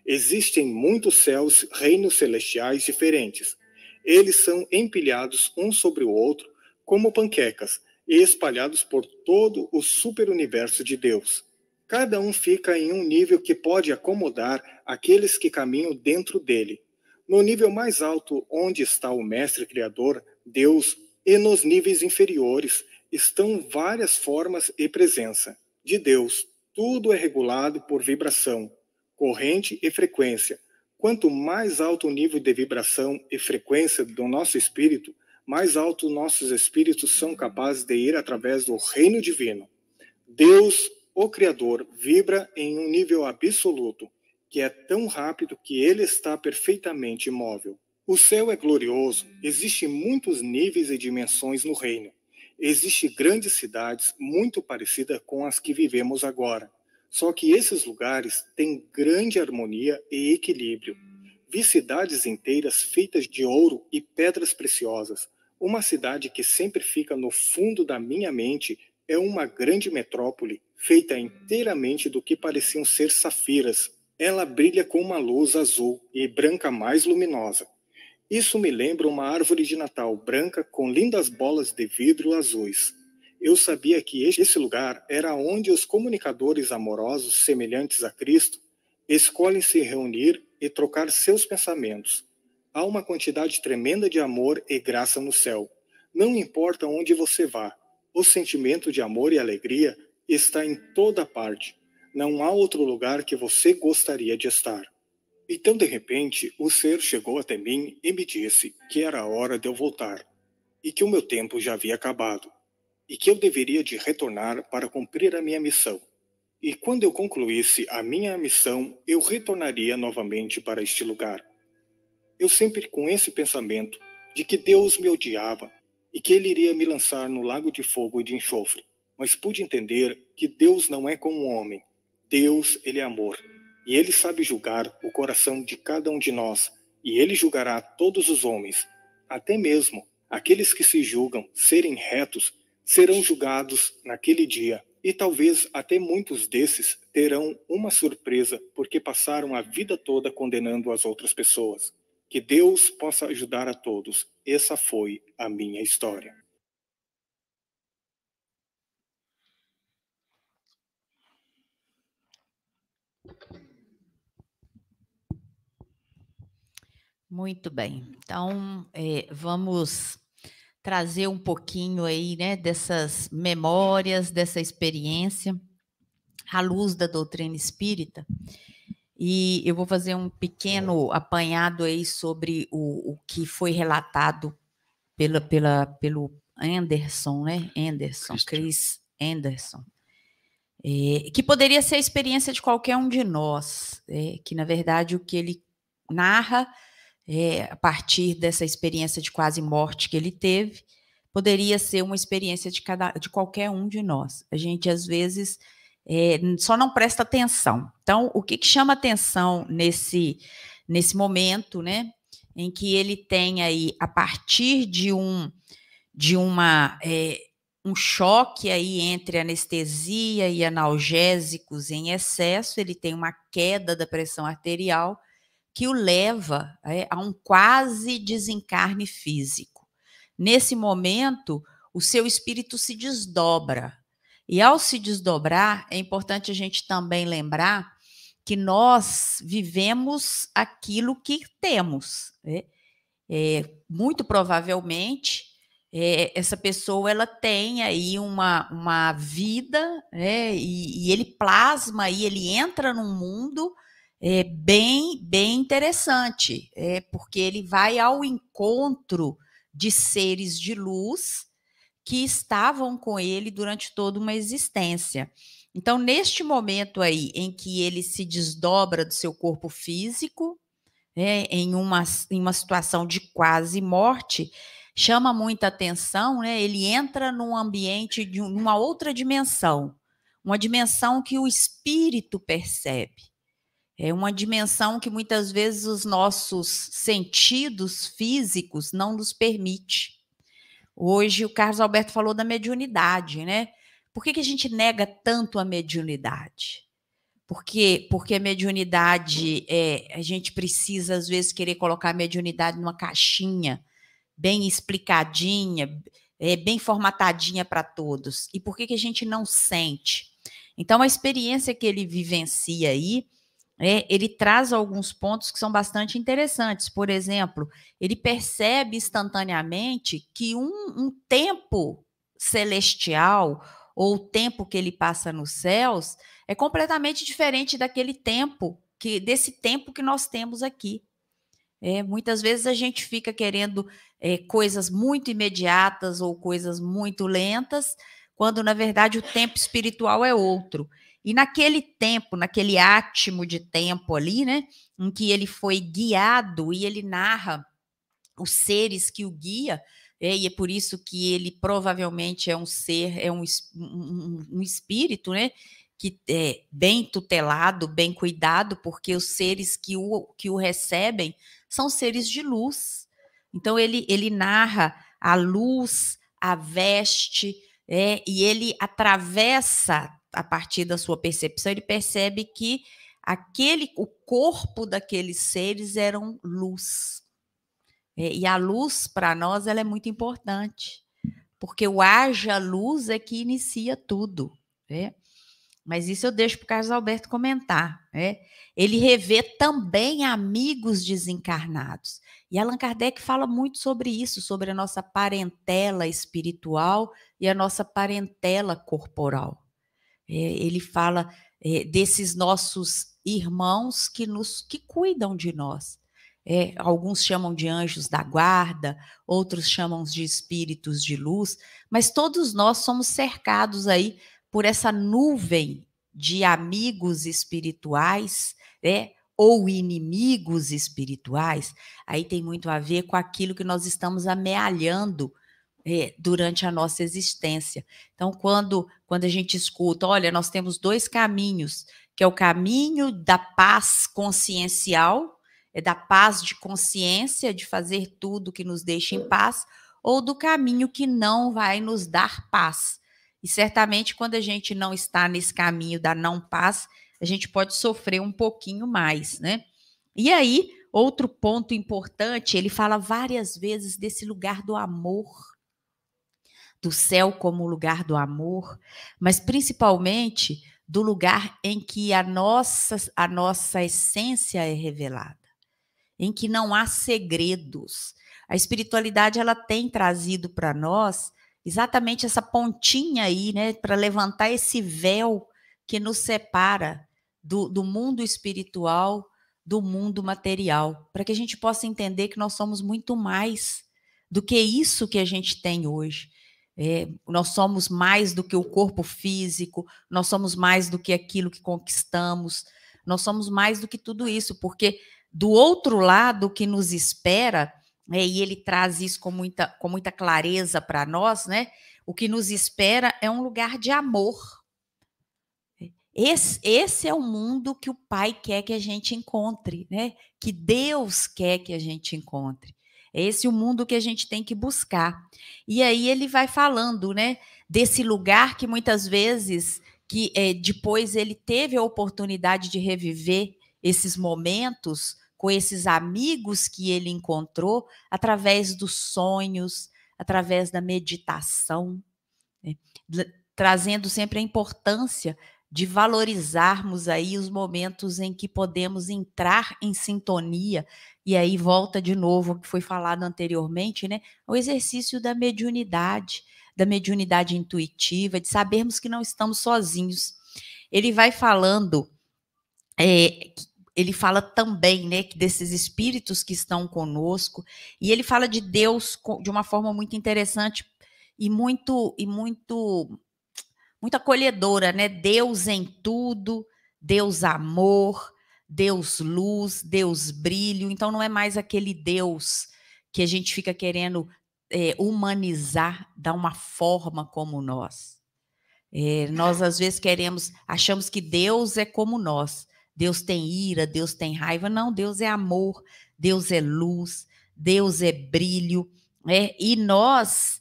Existem muitos céus, reinos celestiais diferentes. Eles são empilhados um sobre o outro como panquecas e espalhados por todo o superuniverso de Deus. Cada um fica em um nível que pode acomodar aqueles que caminham dentro dele. No nível mais alto, onde está o Mestre Criador, Deus, e nos níveis inferiores, estão várias formas e presença. De Deus, tudo é regulado por vibração, corrente e frequência. Quanto mais alto o nível de vibração e frequência do nosso espírito, mais alto nossos espíritos são capazes de ir através do reino divino. Deus, o Criador, vibra em um nível absoluto, que é tão rápido que ele está perfeitamente imóvel. O céu é glorioso, existem muitos níveis e dimensões no reino. Existem grandes cidades muito parecidas com as que vivemos agora. Só que esses lugares têm grande harmonia e equilíbrio. Vi cidades inteiras feitas de ouro e pedras preciosas. Uma cidade que sempre fica no fundo da minha mente é uma grande metrópole feita inteiramente do que pareciam ser safiras. Ela brilha com uma luz azul e branca mais luminosa. Isso me lembra uma árvore de Natal branca com lindas bolas de vidro azuis. Eu sabia que esse lugar era onde os comunicadores amorosos semelhantes a Cristo escolhem se reunir e trocar seus pensamentos. Há uma quantidade tremenda de amor e graça no céu. Não importa onde você vá, o sentimento de amor e alegria está em toda parte. Não há outro lugar que você gostaria de estar. Então, de repente, o ser chegou até mim e me disse que era a hora de eu voltar, e que o meu tempo já havia acabado, e que eu deveria de retornar para cumprir a minha missão. E quando eu concluísse a minha missão, eu retornaria novamente para este lugar. Eu sempre com esse pensamento de que Deus me odiava e que ele iria me lançar no lago de fogo e de enxofre. Mas pude entender que Deus não é como um homem. Deus, ele é amor e ele sabe julgar o coração de cada um de nós, e ele julgará todos os homens, até mesmo aqueles que se julgam serem retos, serão julgados naquele dia. E talvez até muitos desses terão uma surpresa porque passaram a vida toda condenando as outras pessoas. Que Deus possa ajudar a todos essa foi a minha história. Muito bem. Então, é, vamos trazer um pouquinho aí, né, dessas memórias, dessa experiência, à luz da doutrina espírita. E eu vou fazer um pequeno apanhado aí sobre o, o que foi relatado pela, pela, pelo Anderson, né? Anderson, Chris Anderson. É, que poderia ser a experiência de qualquer um de nós, é, que na verdade o que ele narra é, a partir dessa experiência de quase morte que ele teve, poderia ser uma experiência de, cada, de qualquer um de nós. A gente às vezes é, só não presta atenção. Então, o que, que chama atenção nesse, nesse momento, né, em que ele tem aí, a partir de um de uma é, um choque aí entre anestesia e analgésicos em excesso, ele tem uma queda da pressão arterial que o leva é, a um quase desencarne físico. Nesse momento, o seu espírito se desdobra, e ao se desdobrar, é importante a gente também lembrar que nós vivemos aquilo que temos. Né? É, muito provavelmente, é, essa pessoa ela tem aí uma, uma vida, né? e, e, ele plasma, e ele entra num mundo é, bem, bem interessante, é, porque ele vai ao encontro de seres de luz que estavam com ele durante toda uma existência. Então, neste momento aí em que ele se desdobra do seu corpo físico, né, em, uma, em uma situação de quase morte, chama muita atenção, né? Ele entra num ambiente de uma outra dimensão, uma dimensão que o espírito percebe. É uma dimensão que muitas vezes os nossos sentidos físicos não nos permite. Hoje o Carlos Alberto falou da mediunidade, né? Por que, que a gente nega tanto a mediunidade? Porque, porque a mediunidade, é, a gente precisa, às vezes, querer colocar a mediunidade numa caixinha bem explicadinha, é, bem formatadinha para todos. E por que, que a gente não sente? Então, a experiência que ele vivencia aí é, ele traz alguns pontos que são bastante interessantes. Por exemplo, ele percebe instantaneamente que um, um tempo celestial ou o tempo que ele passa nos céus é completamente diferente daquele tempo que desse tempo que nós temos aqui. É, muitas vezes a gente fica querendo é, coisas muito imediatas ou coisas muito lentas, quando na verdade o tempo espiritual é outro. E naquele tempo, naquele átimo de tempo ali, né, em que ele foi guiado e ele narra os seres que o guia, é, e é por isso que ele provavelmente é um ser, é um, um, um espírito, né, que é bem tutelado, bem cuidado, porque os seres que o, que o recebem são seres de luz. Então ele, ele narra a luz, a veste, é, e ele atravessa a partir da sua percepção, ele percebe que aquele, o corpo daqueles seres eram luz. É, e a luz, para nós, ela é muito importante, porque o haja luz é que inicia tudo. Né? Mas isso eu deixo para o Carlos Alberto comentar. Né? Ele revê também amigos desencarnados. E Allan Kardec fala muito sobre isso, sobre a nossa parentela espiritual e a nossa parentela corporal. É, ele fala é, desses nossos irmãos que nos que cuidam de nós. É, alguns chamam de anjos da guarda, outros chamam de espíritos de luz, mas todos nós somos cercados aí por essa nuvem de amigos espirituais, né? ou inimigos espirituais, aí tem muito a ver com aquilo que nós estamos amealhando é, durante a nossa existência. Então, quando, quando a gente escuta, olha, nós temos dois caminhos, que é o caminho da paz consciencial, é da paz de consciência, de fazer tudo que nos deixa em paz, ou do caminho que não vai nos dar paz. E certamente, quando a gente não está nesse caminho da não paz, a gente pode sofrer um pouquinho mais, né? E aí, outro ponto importante, ele fala várias vezes desse lugar do amor, do céu como lugar do amor, mas principalmente do lugar em que a nossa, a nossa essência é revelada, em que não há segredos. A espiritualidade ela tem trazido para nós exatamente essa pontinha aí, né, para levantar esse véu que nos separa do, do mundo espiritual do mundo material, para que a gente possa entender que nós somos muito mais do que isso que a gente tem hoje. É, nós somos mais do que o corpo físico, nós somos mais do que aquilo que conquistamos, nós somos mais do que tudo isso, porque do outro lado que nos espera, é, e ele traz isso com muita, com muita clareza para nós, né? O que nos espera é um lugar de amor. Esse, esse é o mundo que o Pai quer que a gente encontre, né? Que Deus quer que a gente encontre. É esse o mundo que a gente tem que buscar. E aí ele vai falando, né, desse lugar que muitas vezes que é, depois ele teve a oportunidade de reviver esses momentos com esses amigos que ele encontrou através dos sonhos, através da meditação, né, trazendo sempre a importância de valorizarmos aí os momentos em que podemos entrar em sintonia e aí volta de novo o que foi falado anteriormente, né? O exercício da mediunidade, da mediunidade intuitiva, de sabermos que não estamos sozinhos. Ele vai falando, é, ele fala também, né, desses espíritos que estão conosco, e ele fala de Deus de uma forma muito interessante e muito e muito muito acolhedora, né? Deus em tudo, Deus amor, Deus luz, Deus brilho. Então não é mais aquele Deus que a gente fica querendo é, humanizar, dar uma forma como nós. É, nós às vezes queremos, achamos que Deus é como nós. Deus tem ira, Deus tem raiva. Não, Deus é amor, Deus é luz, Deus é brilho. É, e nós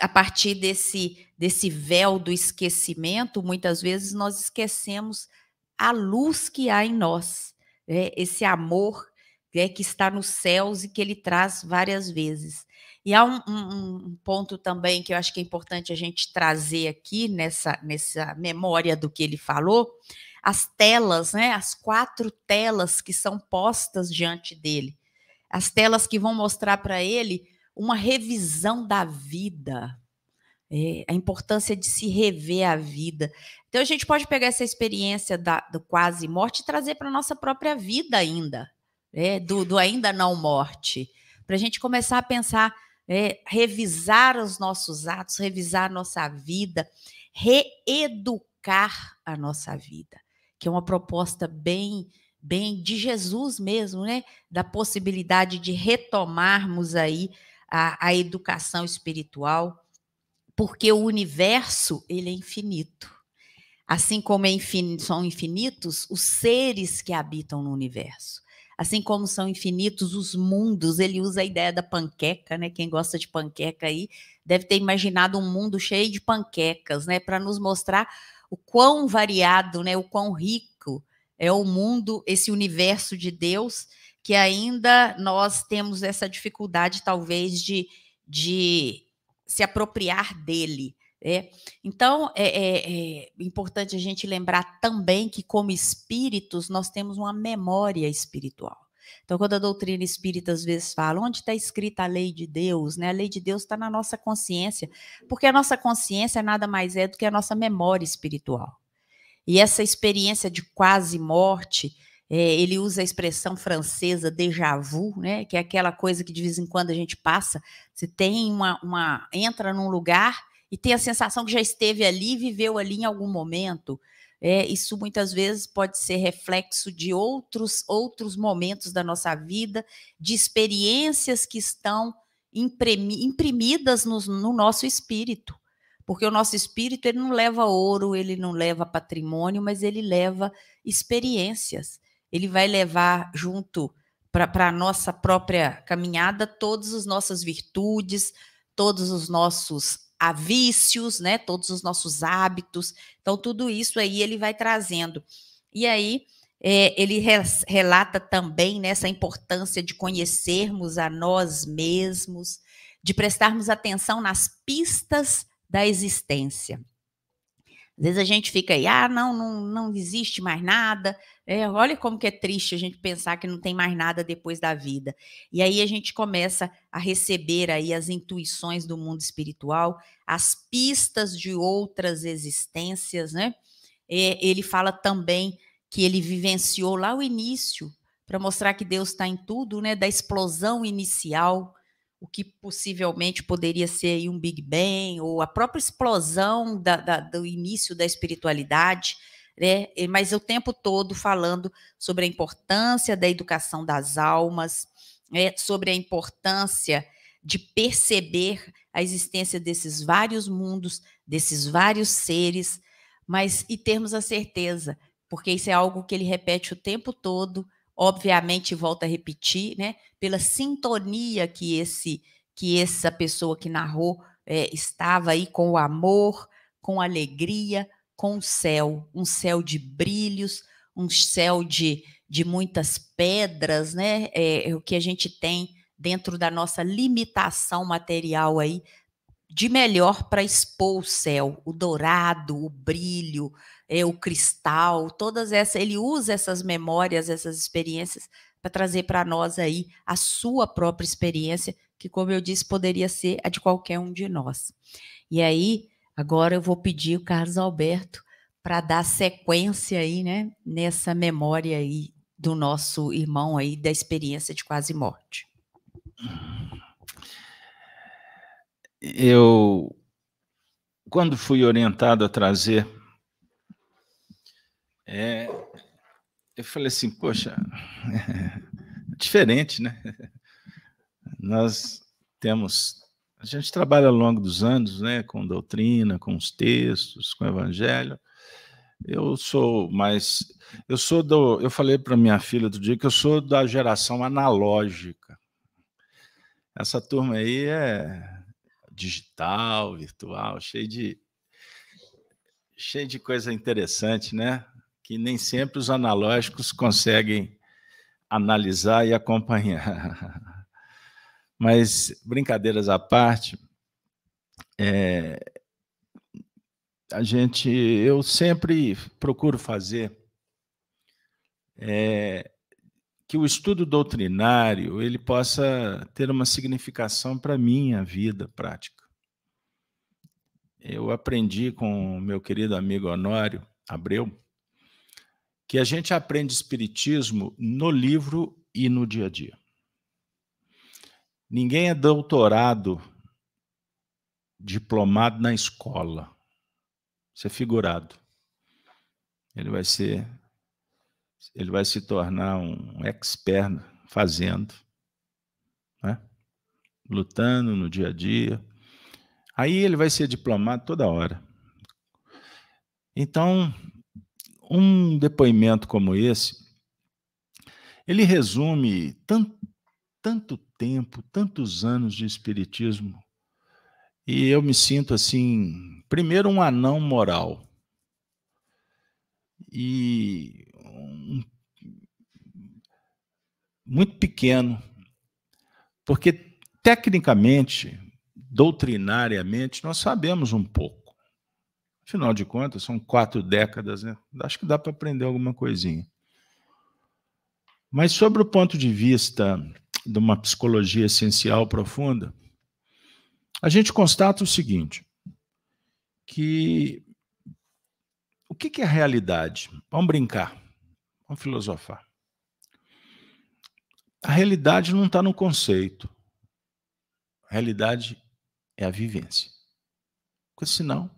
a partir desse, desse véu do esquecimento, muitas vezes nós esquecemos a luz que há em nós, né? esse amor né, que está nos céus e que ele traz várias vezes. E há um, um, um, ponto também que eu acho que é importante a gente trazer aqui nessa, nessa memória do que ele falou, as telas, né, as quatro telas que são postas diante dele, as telas que vão mostrar para ele uma revisão da vida, é, a importância de se rever a vida. Então, a gente pode pegar essa experiência da, do quase morte e trazer para a nossa própria vida ainda, é, do, do, ainda não morte, para a gente começar a pensar, é, revisar os nossos atos, revisar a nossa vida, reeducar a nossa vida, que é uma proposta bem bem de Jesus mesmo, né? Da possibilidade de retomarmos aí a, a educação espiritual, porque o universo ele é infinito. Assim como é são infinitos os seres que habitam no universo. Assim como são infinitos os mundos, ele usa a ideia da panqueca, né? Quem gosta de panqueca aí deve ter imaginado um mundo cheio de panquecas, né? Para nos mostrar o quão variado, né? O quão rico é o mundo, esse universo de Deus que ainda nós temos essa dificuldade, talvez, de, de se apropriar dele. Né? Então, é, é, é importante a gente lembrar também que, como espíritos, nós temos uma memória espiritual. Então, quando a doutrina espírita às vezes fala onde está escrita a lei de Deus, né? A lei de Deus está na nossa consciência, porque a nossa consciência nada mais é do que a nossa memória espiritual. E essa experiência de quase morte, é, ele usa a expressão francesa déjà vu, né, que é aquela coisa que de vez em quando a gente passa. Você tem uma, uma entra num lugar e tem a sensação que já esteve ali, viveu ali em algum momento. É, isso muitas vezes pode ser reflexo de outros outros momentos da nossa vida, de experiências que estão imprimi, imprimidas no, no nosso espírito porque o nosso espírito ele não leva ouro, ele não leva patrimônio, mas ele leva experiências ele vai levar junto para a nossa própria caminhada todas as nossas virtudes, todos os nossos vícios, né? Todos os nossos hábitos. Então, tudo isso aí ele vai trazendo. E aí, É, ele relata também nessa importância de conhecermos a nós mesmos, de prestarmos atenção nas pistas da existência. Às vezes a gente fica aí, ah, não, não, não existe mais nada. É, olha como que é triste a gente pensar que não tem mais nada depois da vida. E aí a gente começa a receber aí as intuições do mundo espiritual, as pistas de outras existências, né? É, ele fala também que ele vivenciou lá o início, para mostrar que Deus está em tudo, né? Da explosão inicial o que possivelmente poderia ser um Big Bang, ou a própria explosão da, da, do início da espiritualidade, né? mas o tempo todo falando sobre a importância da educação das almas, né? sobre a importância de perceber a existência desses vários mundos, desses vários seres, mas e termos a certeza, porque isso é algo que ele repete o tempo todo, obviamente volta a repetir, né, pela sintonia que esse que essa pessoa que narrou é, estava aí com o amor, com alegria, com o céu, um céu de brilhos, um céu de, de muitas pedras, né? É, é o que a gente tem dentro da nossa limitação material aí de melhor para expor o céu, o dourado, o brilho, é, o cristal, todas essas, ele usa essas memórias, essas experiências para trazer para nós aí a sua própria experiência, que como eu disse, poderia ser a de qualquer um de nós. E aí, agora eu vou pedir o Carlos Alberto para dar sequência aí, né, nessa memória aí do nosso irmão aí da experiência de quase morte. Eu quando fui orientado a trazer é, eu falei assim, poxa, é diferente, né? Nós temos, a gente trabalha ao longo dos anos, né, com doutrina, com os textos, com o evangelho. Eu sou mais, eu sou do, eu falei para minha filha do dia que eu sou da geração analógica. Essa turma aí é digital, virtual, cheio de cheio de coisa interessante, né? que nem sempre os analógicos conseguem analisar e acompanhar. Mas, brincadeiras à parte, é, a gente, eu sempre procuro fazer é, que o estudo doutrinário ele possa ter uma significação para a minha vida prática. Eu aprendi com meu querido amigo Honório Abreu, que a gente aprende espiritismo no livro e no dia a dia. Ninguém é doutorado, diplomado na escola. Isso é figurado. Ele vai ser, ele vai se tornar um expert fazendo, né? lutando no dia a dia. Aí ele vai ser diplomado toda hora. Então, um depoimento como esse, ele resume tanto, tanto tempo, tantos anos de espiritismo, e eu me sinto assim, primeiro um anão moral e um, muito pequeno, porque tecnicamente, doutrinariamente, nós sabemos um pouco. Afinal de contas, são quatro décadas, né? Acho que dá para aprender alguma coisinha. Mas sobre o ponto de vista de uma psicologia essencial profunda, a gente constata o seguinte: que o que é realidade? Vamos brincar, vamos filosofar. A realidade não está no conceito. A realidade é a vivência. Porque senão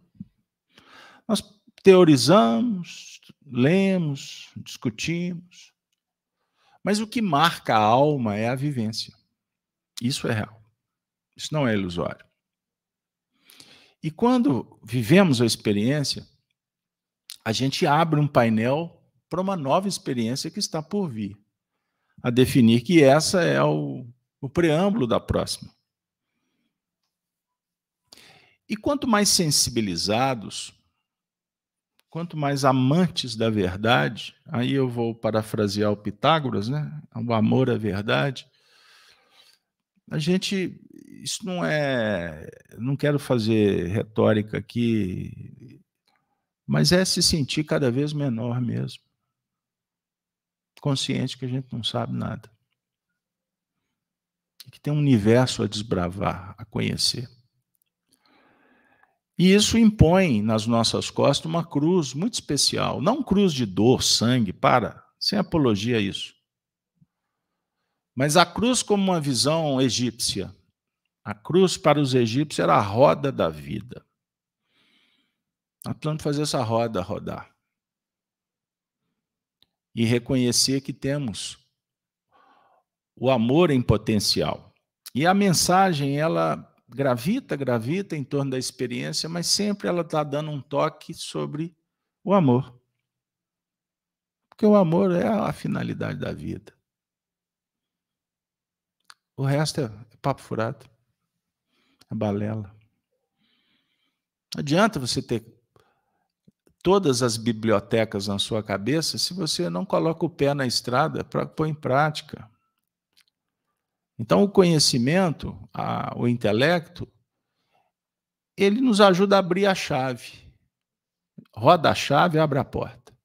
nós teorizamos, lemos, discutimos, mas o que marca a alma é a vivência. Isso é real. Isso não é ilusório. E quando vivemos a experiência, a gente abre um painel para uma nova experiência que está por vir, a definir que essa é o, o preâmbulo da próxima. E quanto mais sensibilizados quanto mais amantes da verdade, aí eu vou parafrasear o Pitágoras, né? O amor à verdade. A gente, isso não é, não quero fazer retórica aqui, mas é se sentir cada vez menor mesmo. Consciente que a gente não sabe nada. E que tem um universo a desbravar, a conhecer. E isso impõe nas nossas costas uma cruz muito especial. Não cruz de dor, sangue, para, sem apologia a isso. Mas a cruz como uma visão egípcia. A cruz para os egípcios era a roda da vida. Nós precisamos fazer essa roda rodar. E reconhecer que temos o amor em potencial. E a mensagem, ela gravita, gravita em torno da experiência, mas sempre ela está dando um toque sobre o amor. Porque o amor é a finalidade da vida. O resto é papo furado, é balela. Não adianta você ter todas as bibliotecas na sua cabeça se você não coloca o pé na estrada para pôr em prática. Então, o conhecimento, a, o intelecto, ele nos ajuda a abrir a chave. Roda a chave, abre a porta.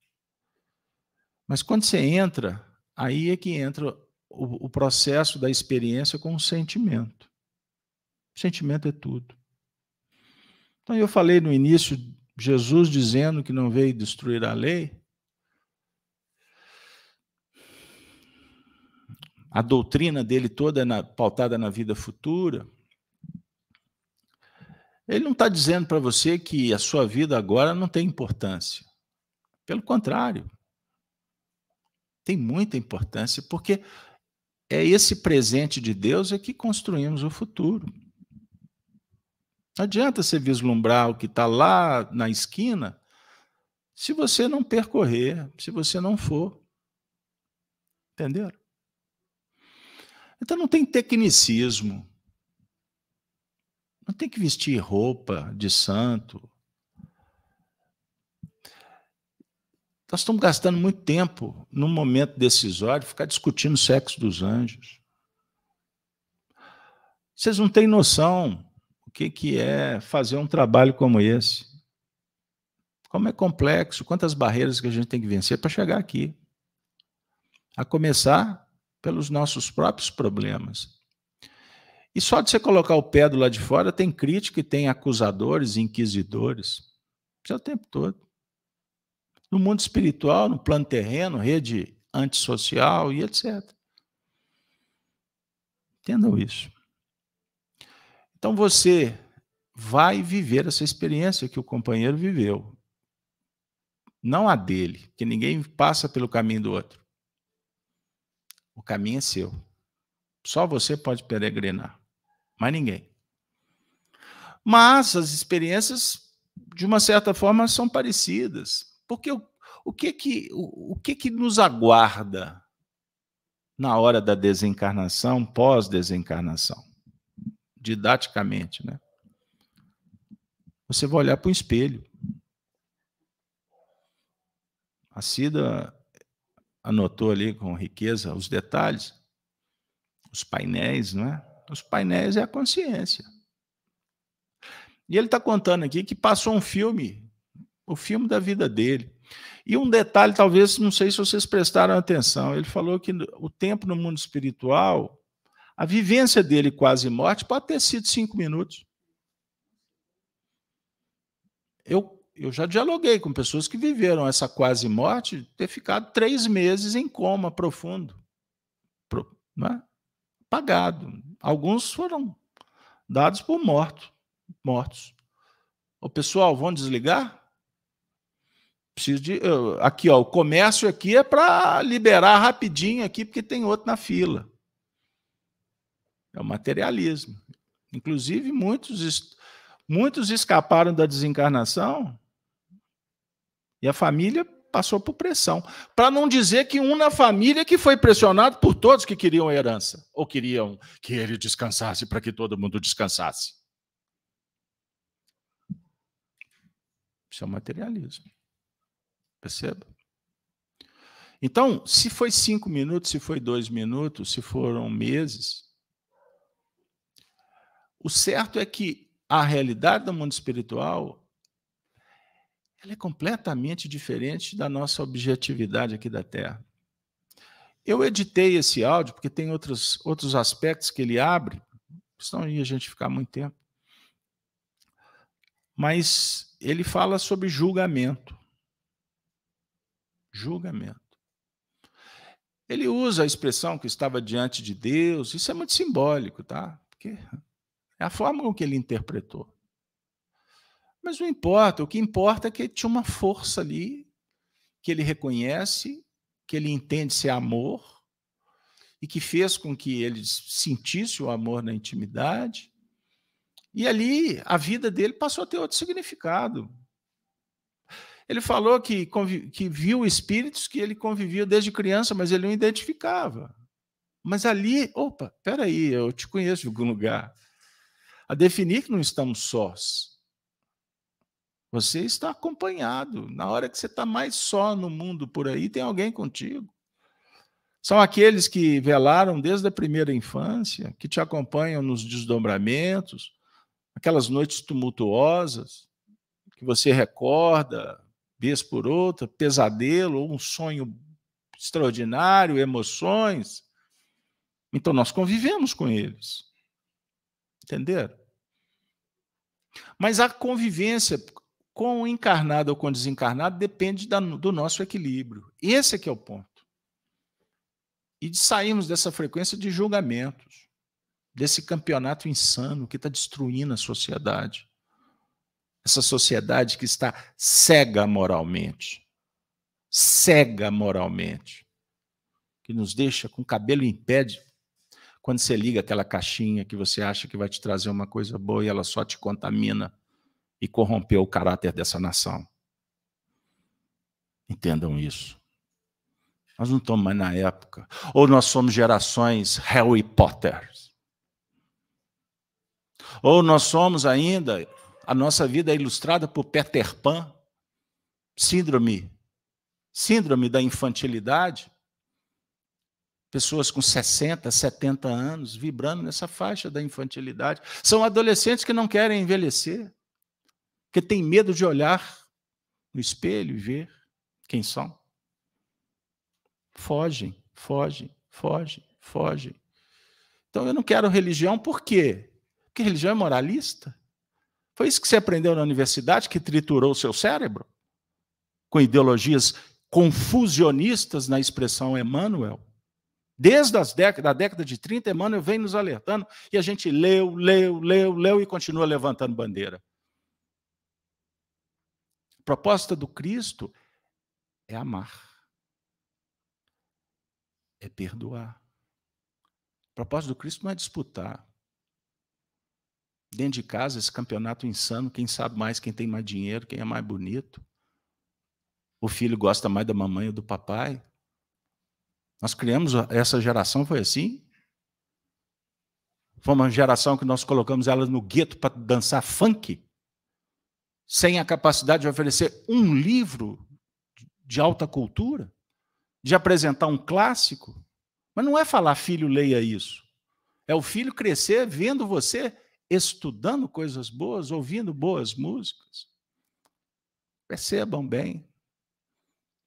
Mas quando você entra, aí é que entra o, o processo da experiência com o sentimento. O sentimento é tudo. Então, eu falei no início, Jesus dizendo que não veio destruir a lei, a doutrina dele toda na, pautada na vida futura. Ele não está dizendo para você que a sua vida agora não tem importância. Pelo contrário, tem muita importância, porque é esse presente de Deus é que construímos o futuro. Não adianta você vislumbrar o que está lá na esquina se você não percorrer, se você não for. Entenderam? Então não tem tecnicismo. Não tem que vestir roupa de santo. Nós estamos gastando muito tempo, num momento decisório, ficar discutindo o sexo dos anjos. Vocês não têm noção que, que é fazer um trabalho como esse. Como é complexo, quantas barreiras que a gente tem que vencer para chegar aqui. A começar pelos nossos próprios problemas. E só de você colocar o pé do lado de fora, tem crítica e tem acusadores, inquisidores. Isso é o tempo todo. No mundo espiritual, no plano terreno, rede antissocial e etc. Entendam isso. Então você vai viver essa experiência que o companheiro viveu. Não a dele, que ninguém passa pelo caminho do outro. O caminho é seu. Só você pode peregrinar, mais ninguém. Mas as experiências, de uma certa forma, são parecidas. Porque o, o, que, que, o, o que, que nos aguarda na hora da desencarnação, pós-desencarnação? Didaticamente, né? Você vai olhar para o espelho. A Cida anotou ali com riqueza os detalhes, os painéis, não é? Os painéis é a consciência. E ele está contando aqui que passou um filme, o filme da vida dele. E um detalhe, talvez, não sei se vocês prestaram atenção, ele falou que o tempo no mundo espiritual, a vivência dele quase morte pode ter sido cinco minutos. Eu eu já dialoguei com pessoas que viveram essa quase morte, ter ficado três meses em coma profundo, né? apagado. Alguns foram dados por morto, mortos. O pessoal, vão desligar? Preciso de. Aqui, ó, o comércio aqui é para liberar rapidinho aqui, porque tem outro na fila. É o materialismo. Inclusive, muitos, muitos escaparam da desencarnação e a família passou por pressão. Para não dizer que um na família que foi pressionado por todos que queriam a herança, ou queriam que ele descansasse para que todo mundo descansasse. Isso é o materialismo. Perceba? Então, se foi cinco minutos, se foi dois minutos, se foram meses, o certo é que a realidade do mundo espiritual ela é completamente diferente da nossa objetividade aqui da Terra. Eu editei esse áudio porque tem outros, outros aspectos que ele abre, senão ia a gente ficar muito tempo. Mas ele fala sobre julgamento. Julgamento. Ele usa a expressão que estava diante de Deus, isso é muito simbólico, tá? Porque é a forma com que ele interpretou. Mas não importa, o que importa é que tinha uma força ali que ele reconhece, que ele entende ser amor, e que fez com que ele sentisse o amor na intimidade. E ali a vida dele passou a ter outro significado. Ele falou que, que viu espíritos que ele convivia desde criança, mas ele não identificava. Mas ali, opa, peraí, eu te conheço de algum lugar. A definir que não estamos sós. Você está acompanhado. Na hora que você está mais só no mundo por aí, tem alguém contigo. São aqueles que velaram desde a primeira infância, que te acompanham nos desdobramentos, aquelas noites tumultuosas, que você recorda, vez por outra, pesadelo ou um sonho extraordinário, emoções. Então nós convivemos com eles. Entenderam? Mas a convivência com o encarnado ou com o desencarnado depende da, do nosso equilíbrio. Esse é que é o ponto. E de sairmos dessa frequência de julgamentos, desse campeonato insano que está destruindo a sociedade essa sociedade que está cega moralmente, cega moralmente, que nos deixa com o cabelo em pé quando você liga aquela caixinha que você acha que vai te trazer uma coisa boa e ela só te contamina e corrompeu o caráter dessa nação. Entendam isso. Nós não estamos mais na época. Ou nós somos gerações Harry Potter. Ou nós somos ainda a nossa vida é ilustrada por Peter Pan, síndrome, síndrome da infantilidade. Pessoas com 60, 70 anos vibrando nessa faixa da infantilidade. São adolescentes que não querem envelhecer, que têm medo de olhar no espelho e ver quem são. Fogem, fogem, fogem, fogem. Então eu não quero religião por quê? Porque religião é moralista. Foi isso que você aprendeu na universidade, que triturou o seu cérebro? Com ideologias confusionistas na expressão Emmanuel? Desde as décadas, da década de 30, Emmanuel vem nos alertando e a gente leu, leu, leu, leu e continua levantando bandeira. A proposta do Cristo é amar, é perdoar. A proposta do Cristo não é disputar, dentro de casa, esse campeonato insano, quem sabe mais, quem tem mais dinheiro, quem é mais bonito. O filho gosta mais da mamãe ou do papai. Nós criamos essa geração, foi assim. Foi uma geração que nós colocamos ela no gueto para dançar funk, sem a capacidade de oferecer um livro de alta cultura, de apresentar um clássico. Mas não é falar, filho, leia isso. É o filho crescer vendo você estudando coisas boas, ouvindo boas músicas. Percebam bem.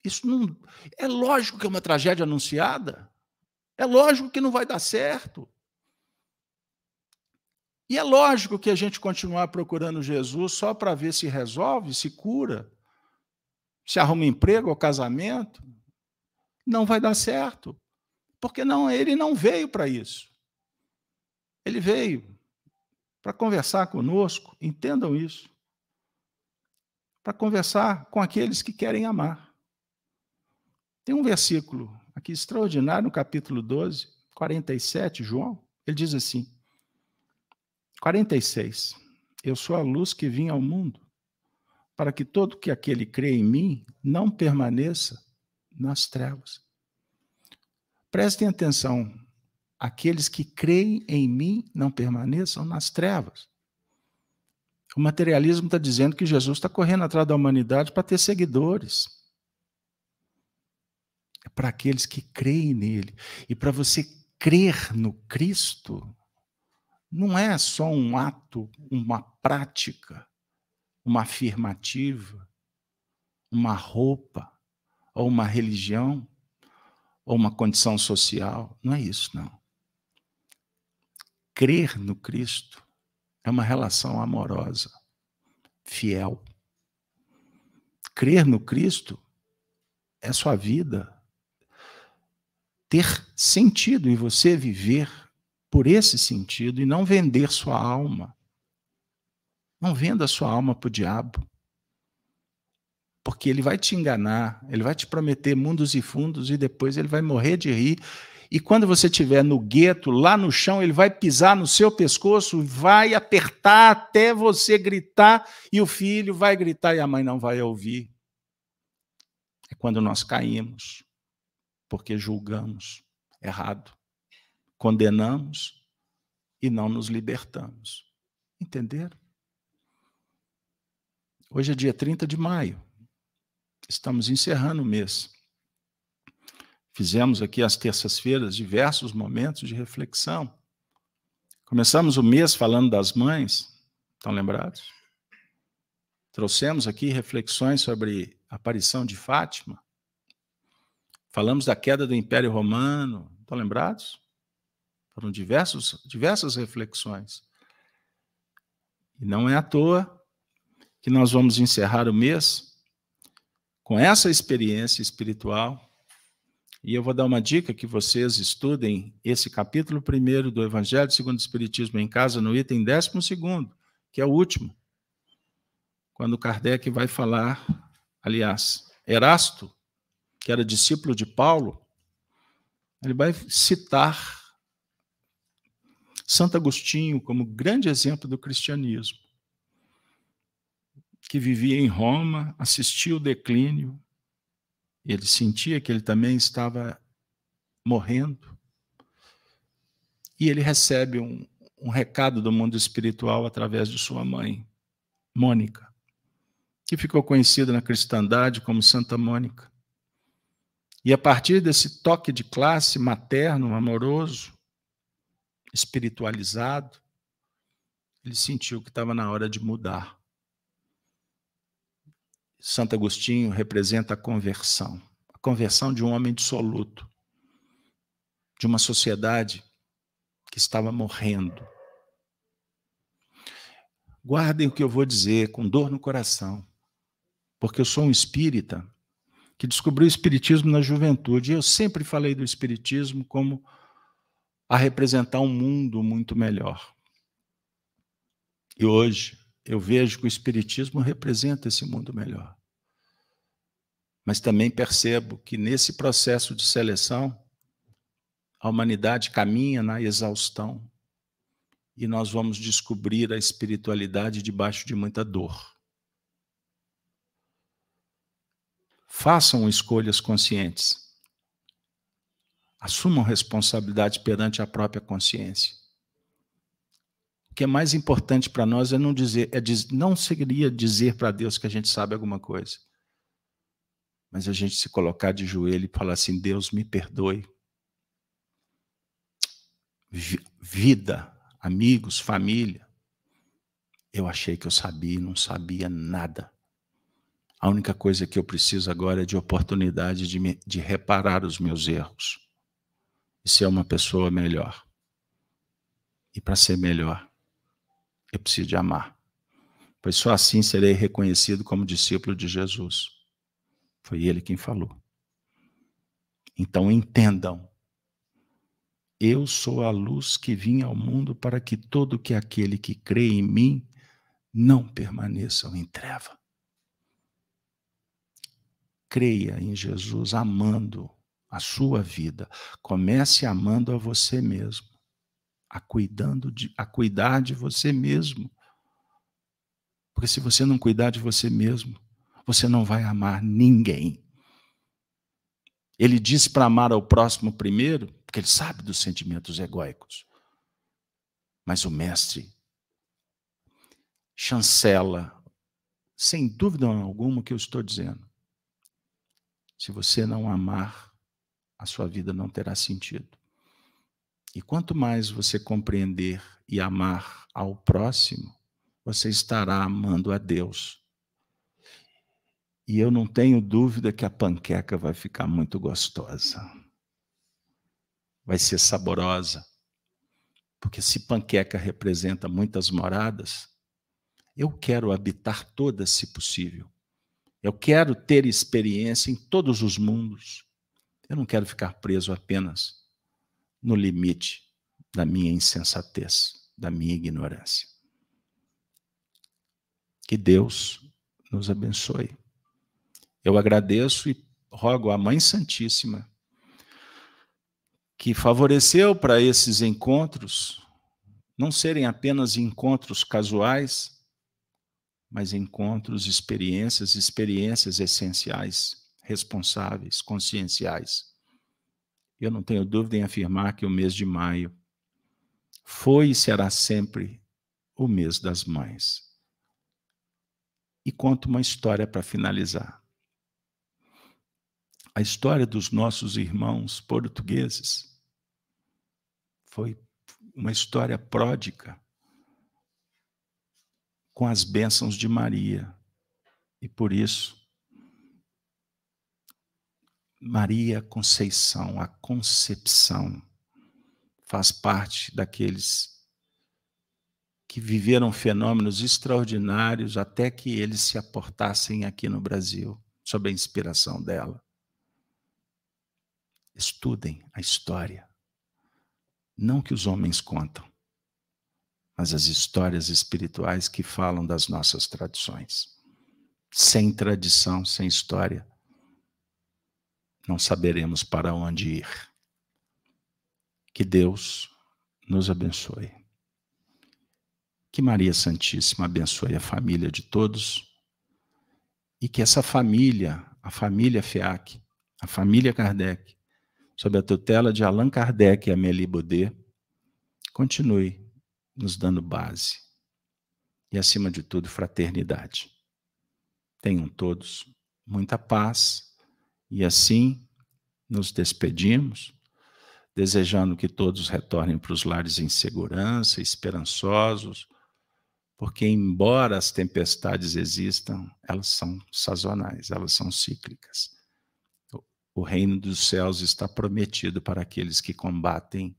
Isso não. É lógico que é uma tragédia anunciada. É lógico que não vai dar certo. E é lógico que a gente continuar procurando Jesus só para ver se resolve, se cura, se arruma emprego ou casamento, não vai dar certo. Porque não, ele não veio para isso. Ele veio para conversar conosco, entendam isso. Para conversar com aqueles que querem amar. Tem um versículo aqui extraordinário no capítulo 12, 47, João. Ele diz assim: 46. Eu sou a luz que vim ao mundo, para que todo que aquele crê em mim não permaneça nas trevas. Prestem atenção, aqueles que creem em mim não permaneçam nas trevas. O materialismo está dizendo que Jesus está correndo atrás da humanidade para ter seguidores. Para aqueles que creem nele. E para você crer no Cristo, não é só um ato, uma prática, uma afirmativa, uma roupa, ou uma religião, ou uma condição social. Não é isso, não. Crer no Cristo é uma relação amorosa, fiel. Crer no Cristo é sua vida ter sentido e você viver por esse sentido e não vender sua alma. Não venda sua alma para o diabo. Porque ele vai te enganar, ele vai te prometer mundos e fundos e depois ele vai morrer de rir. E quando você estiver no gueto, lá no chão, ele vai pisar no seu pescoço, vai apertar até você gritar, e o filho vai gritar e a mãe não vai ouvir. É quando nós caímos, porque julgamos errado, condenamos e não nos libertamos. Entenderam? Hoje é dia 30 de maio. Estamos encerrando o mês. Fizemos aqui às terças-feiras diversos momentos de reflexão. Começamos o mês falando das mães, estão lembrados? Trouxemos aqui reflexões sobre a aparição de Fátima. Falamos da queda do Império Romano, estão lembrados? Foram diversos, diversas reflexões. E não é à toa que nós vamos encerrar o mês com essa experiência espiritual e eu vou dar uma dica que vocês estudem esse capítulo primeiro do Evangelho segundo o Espiritismo em casa, no item décimo segundo, que é o último. Quando Kardec vai falar, aliás, Erasto, que era discípulo de Paulo, ele vai citar Santo Agostinho como grande exemplo do cristianismo, que vivia em Roma, assistia o declínio, ele sentia que ele também estava morrendo. E ele recebe um, um recado do mundo espiritual através de sua mãe, Mônica, que ficou conhecida na cristandade como Santa Mônica. E a partir desse toque de classe materno, amoroso, espiritualizado, ele sentiu que estava na hora de mudar. Santo Agostinho representa a conversão a conversão de um homem dissoluto, de uma sociedade que estava morrendo. Guardem o que eu vou dizer com dor no coração, porque eu sou um espírita que descobriu o espiritismo na juventude. Eu sempre falei do espiritismo como a representar um mundo muito melhor. E hoje eu vejo que o espiritismo representa esse mundo melhor mas também percebo que nesse processo de seleção, a humanidade caminha na exaustão e nós vamos descobrir a espiritualidade debaixo de muita dor. Façam escolhas conscientes. Assumam responsabilidade perante a própria consciência. O que é mais importante para nós é não dizer, é diz, não seria dizer para Deus que a gente sabe alguma coisa mas a gente se colocar de joelho e falar assim: Deus me perdoe. Vida, amigos, família. Eu achei que eu sabia e não sabia nada. A única coisa que eu preciso agora é de oportunidade de, me, de reparar os meus erros e ser uma pessoa melhor. E para ser melhor, eu preciso de amar, pois só assim serei reconhecido como discípulo de Jesus. Foi ele quem falou. Então entendam. Eu sou a luz que vim ao mundo para que todo que aquele que crê em mim não permaneçam em treva. Creia em Jesus amando a sua vida. Comece amando a você mesmo, a cuidando de, a cuidar de você mesmo. Porque se você não cuidar de você mesmo, você não vai amar ninguém. Ele diz para amar ao próximo primeiro, porque ele sabe dos sentimentos egóicos. Mas o mestre chancela, sem dúvida alguma, o que eu estou dizendo. Se você não amar a sua vida não terá sentido. E quanto mais você compreender e amar ao próximo, você estará amando a Deus. E eu não tenho dúvida que a panqueca vai ficar muito gostosa. Vai ser saborosa. Porque se panqueca representa muitas moradas, eu quero habitar todas, se possível. Eu quero ter experiência em todos os mundos. Eu não quero ficar preso apenas no limite da minha insensatez, da minha ignorância. Que Deus nos abençoe. Eu agradeço e rogo à Mãe Santíssima que favoreceu para esses encontros não serem apenas encontros casuais, mas encontros, experiências, experiências essenciais, responsáveis, conscienciais. Eu não tenho dúvida em afirmar que o mês de maio foi e será sempre o mês das mães. E conto uma história para finalizar. A história dos nossos irmãos portugueses foi uma história pródica com as bênçãos de Maria. E por isso, Maria Conceição, a concepção, faz parte daqueles que viveram fenômenos extraordinários até que eles se aportassem aqui no Brasil, sob a inspiração dela. Estudem a história. Não que os homens contam, mas as histórias espirituais que falam das nossas tradições. Sem tradição, sem história, não saberemos para onde ir. Que Deus nos abençoe. Que Maria Santíssima abençoe a família de todos e que essa família, a família FEAC, a família Kardec, sob a tutela de Allan Kardec e Amélie Baudet, continue nos dando base e, acima de tudo, fraternidade. Tenham todos muita paz e assim nos despedimos, desejando que todos retornem para os lares em segurança, esperançosos, porque, embora as tempestades existam, elas são sazonais, elas são cíclicas. O reino dos céus está prometido para aqueles que combatem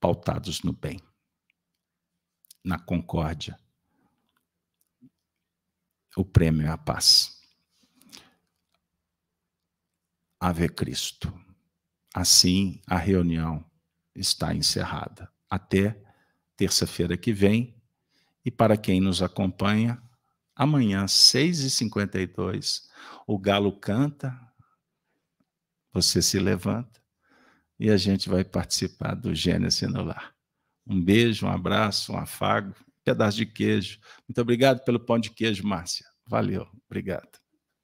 pautados no bem, na concórdia. O prêmio é a paz. Ave Cristo. Assim, a reunião está encerrada. Até terça-feira que vem. E para quem nos acompanha, amanhã, 6h52, o galo canta, você se levanta e a gente vai participar do Gênesis no Lar. Um beijo, um abraço, um afago, um pedaço de queijo. Muito obrigado pelo pão de queijo, Márcia. Valeu, obrigado.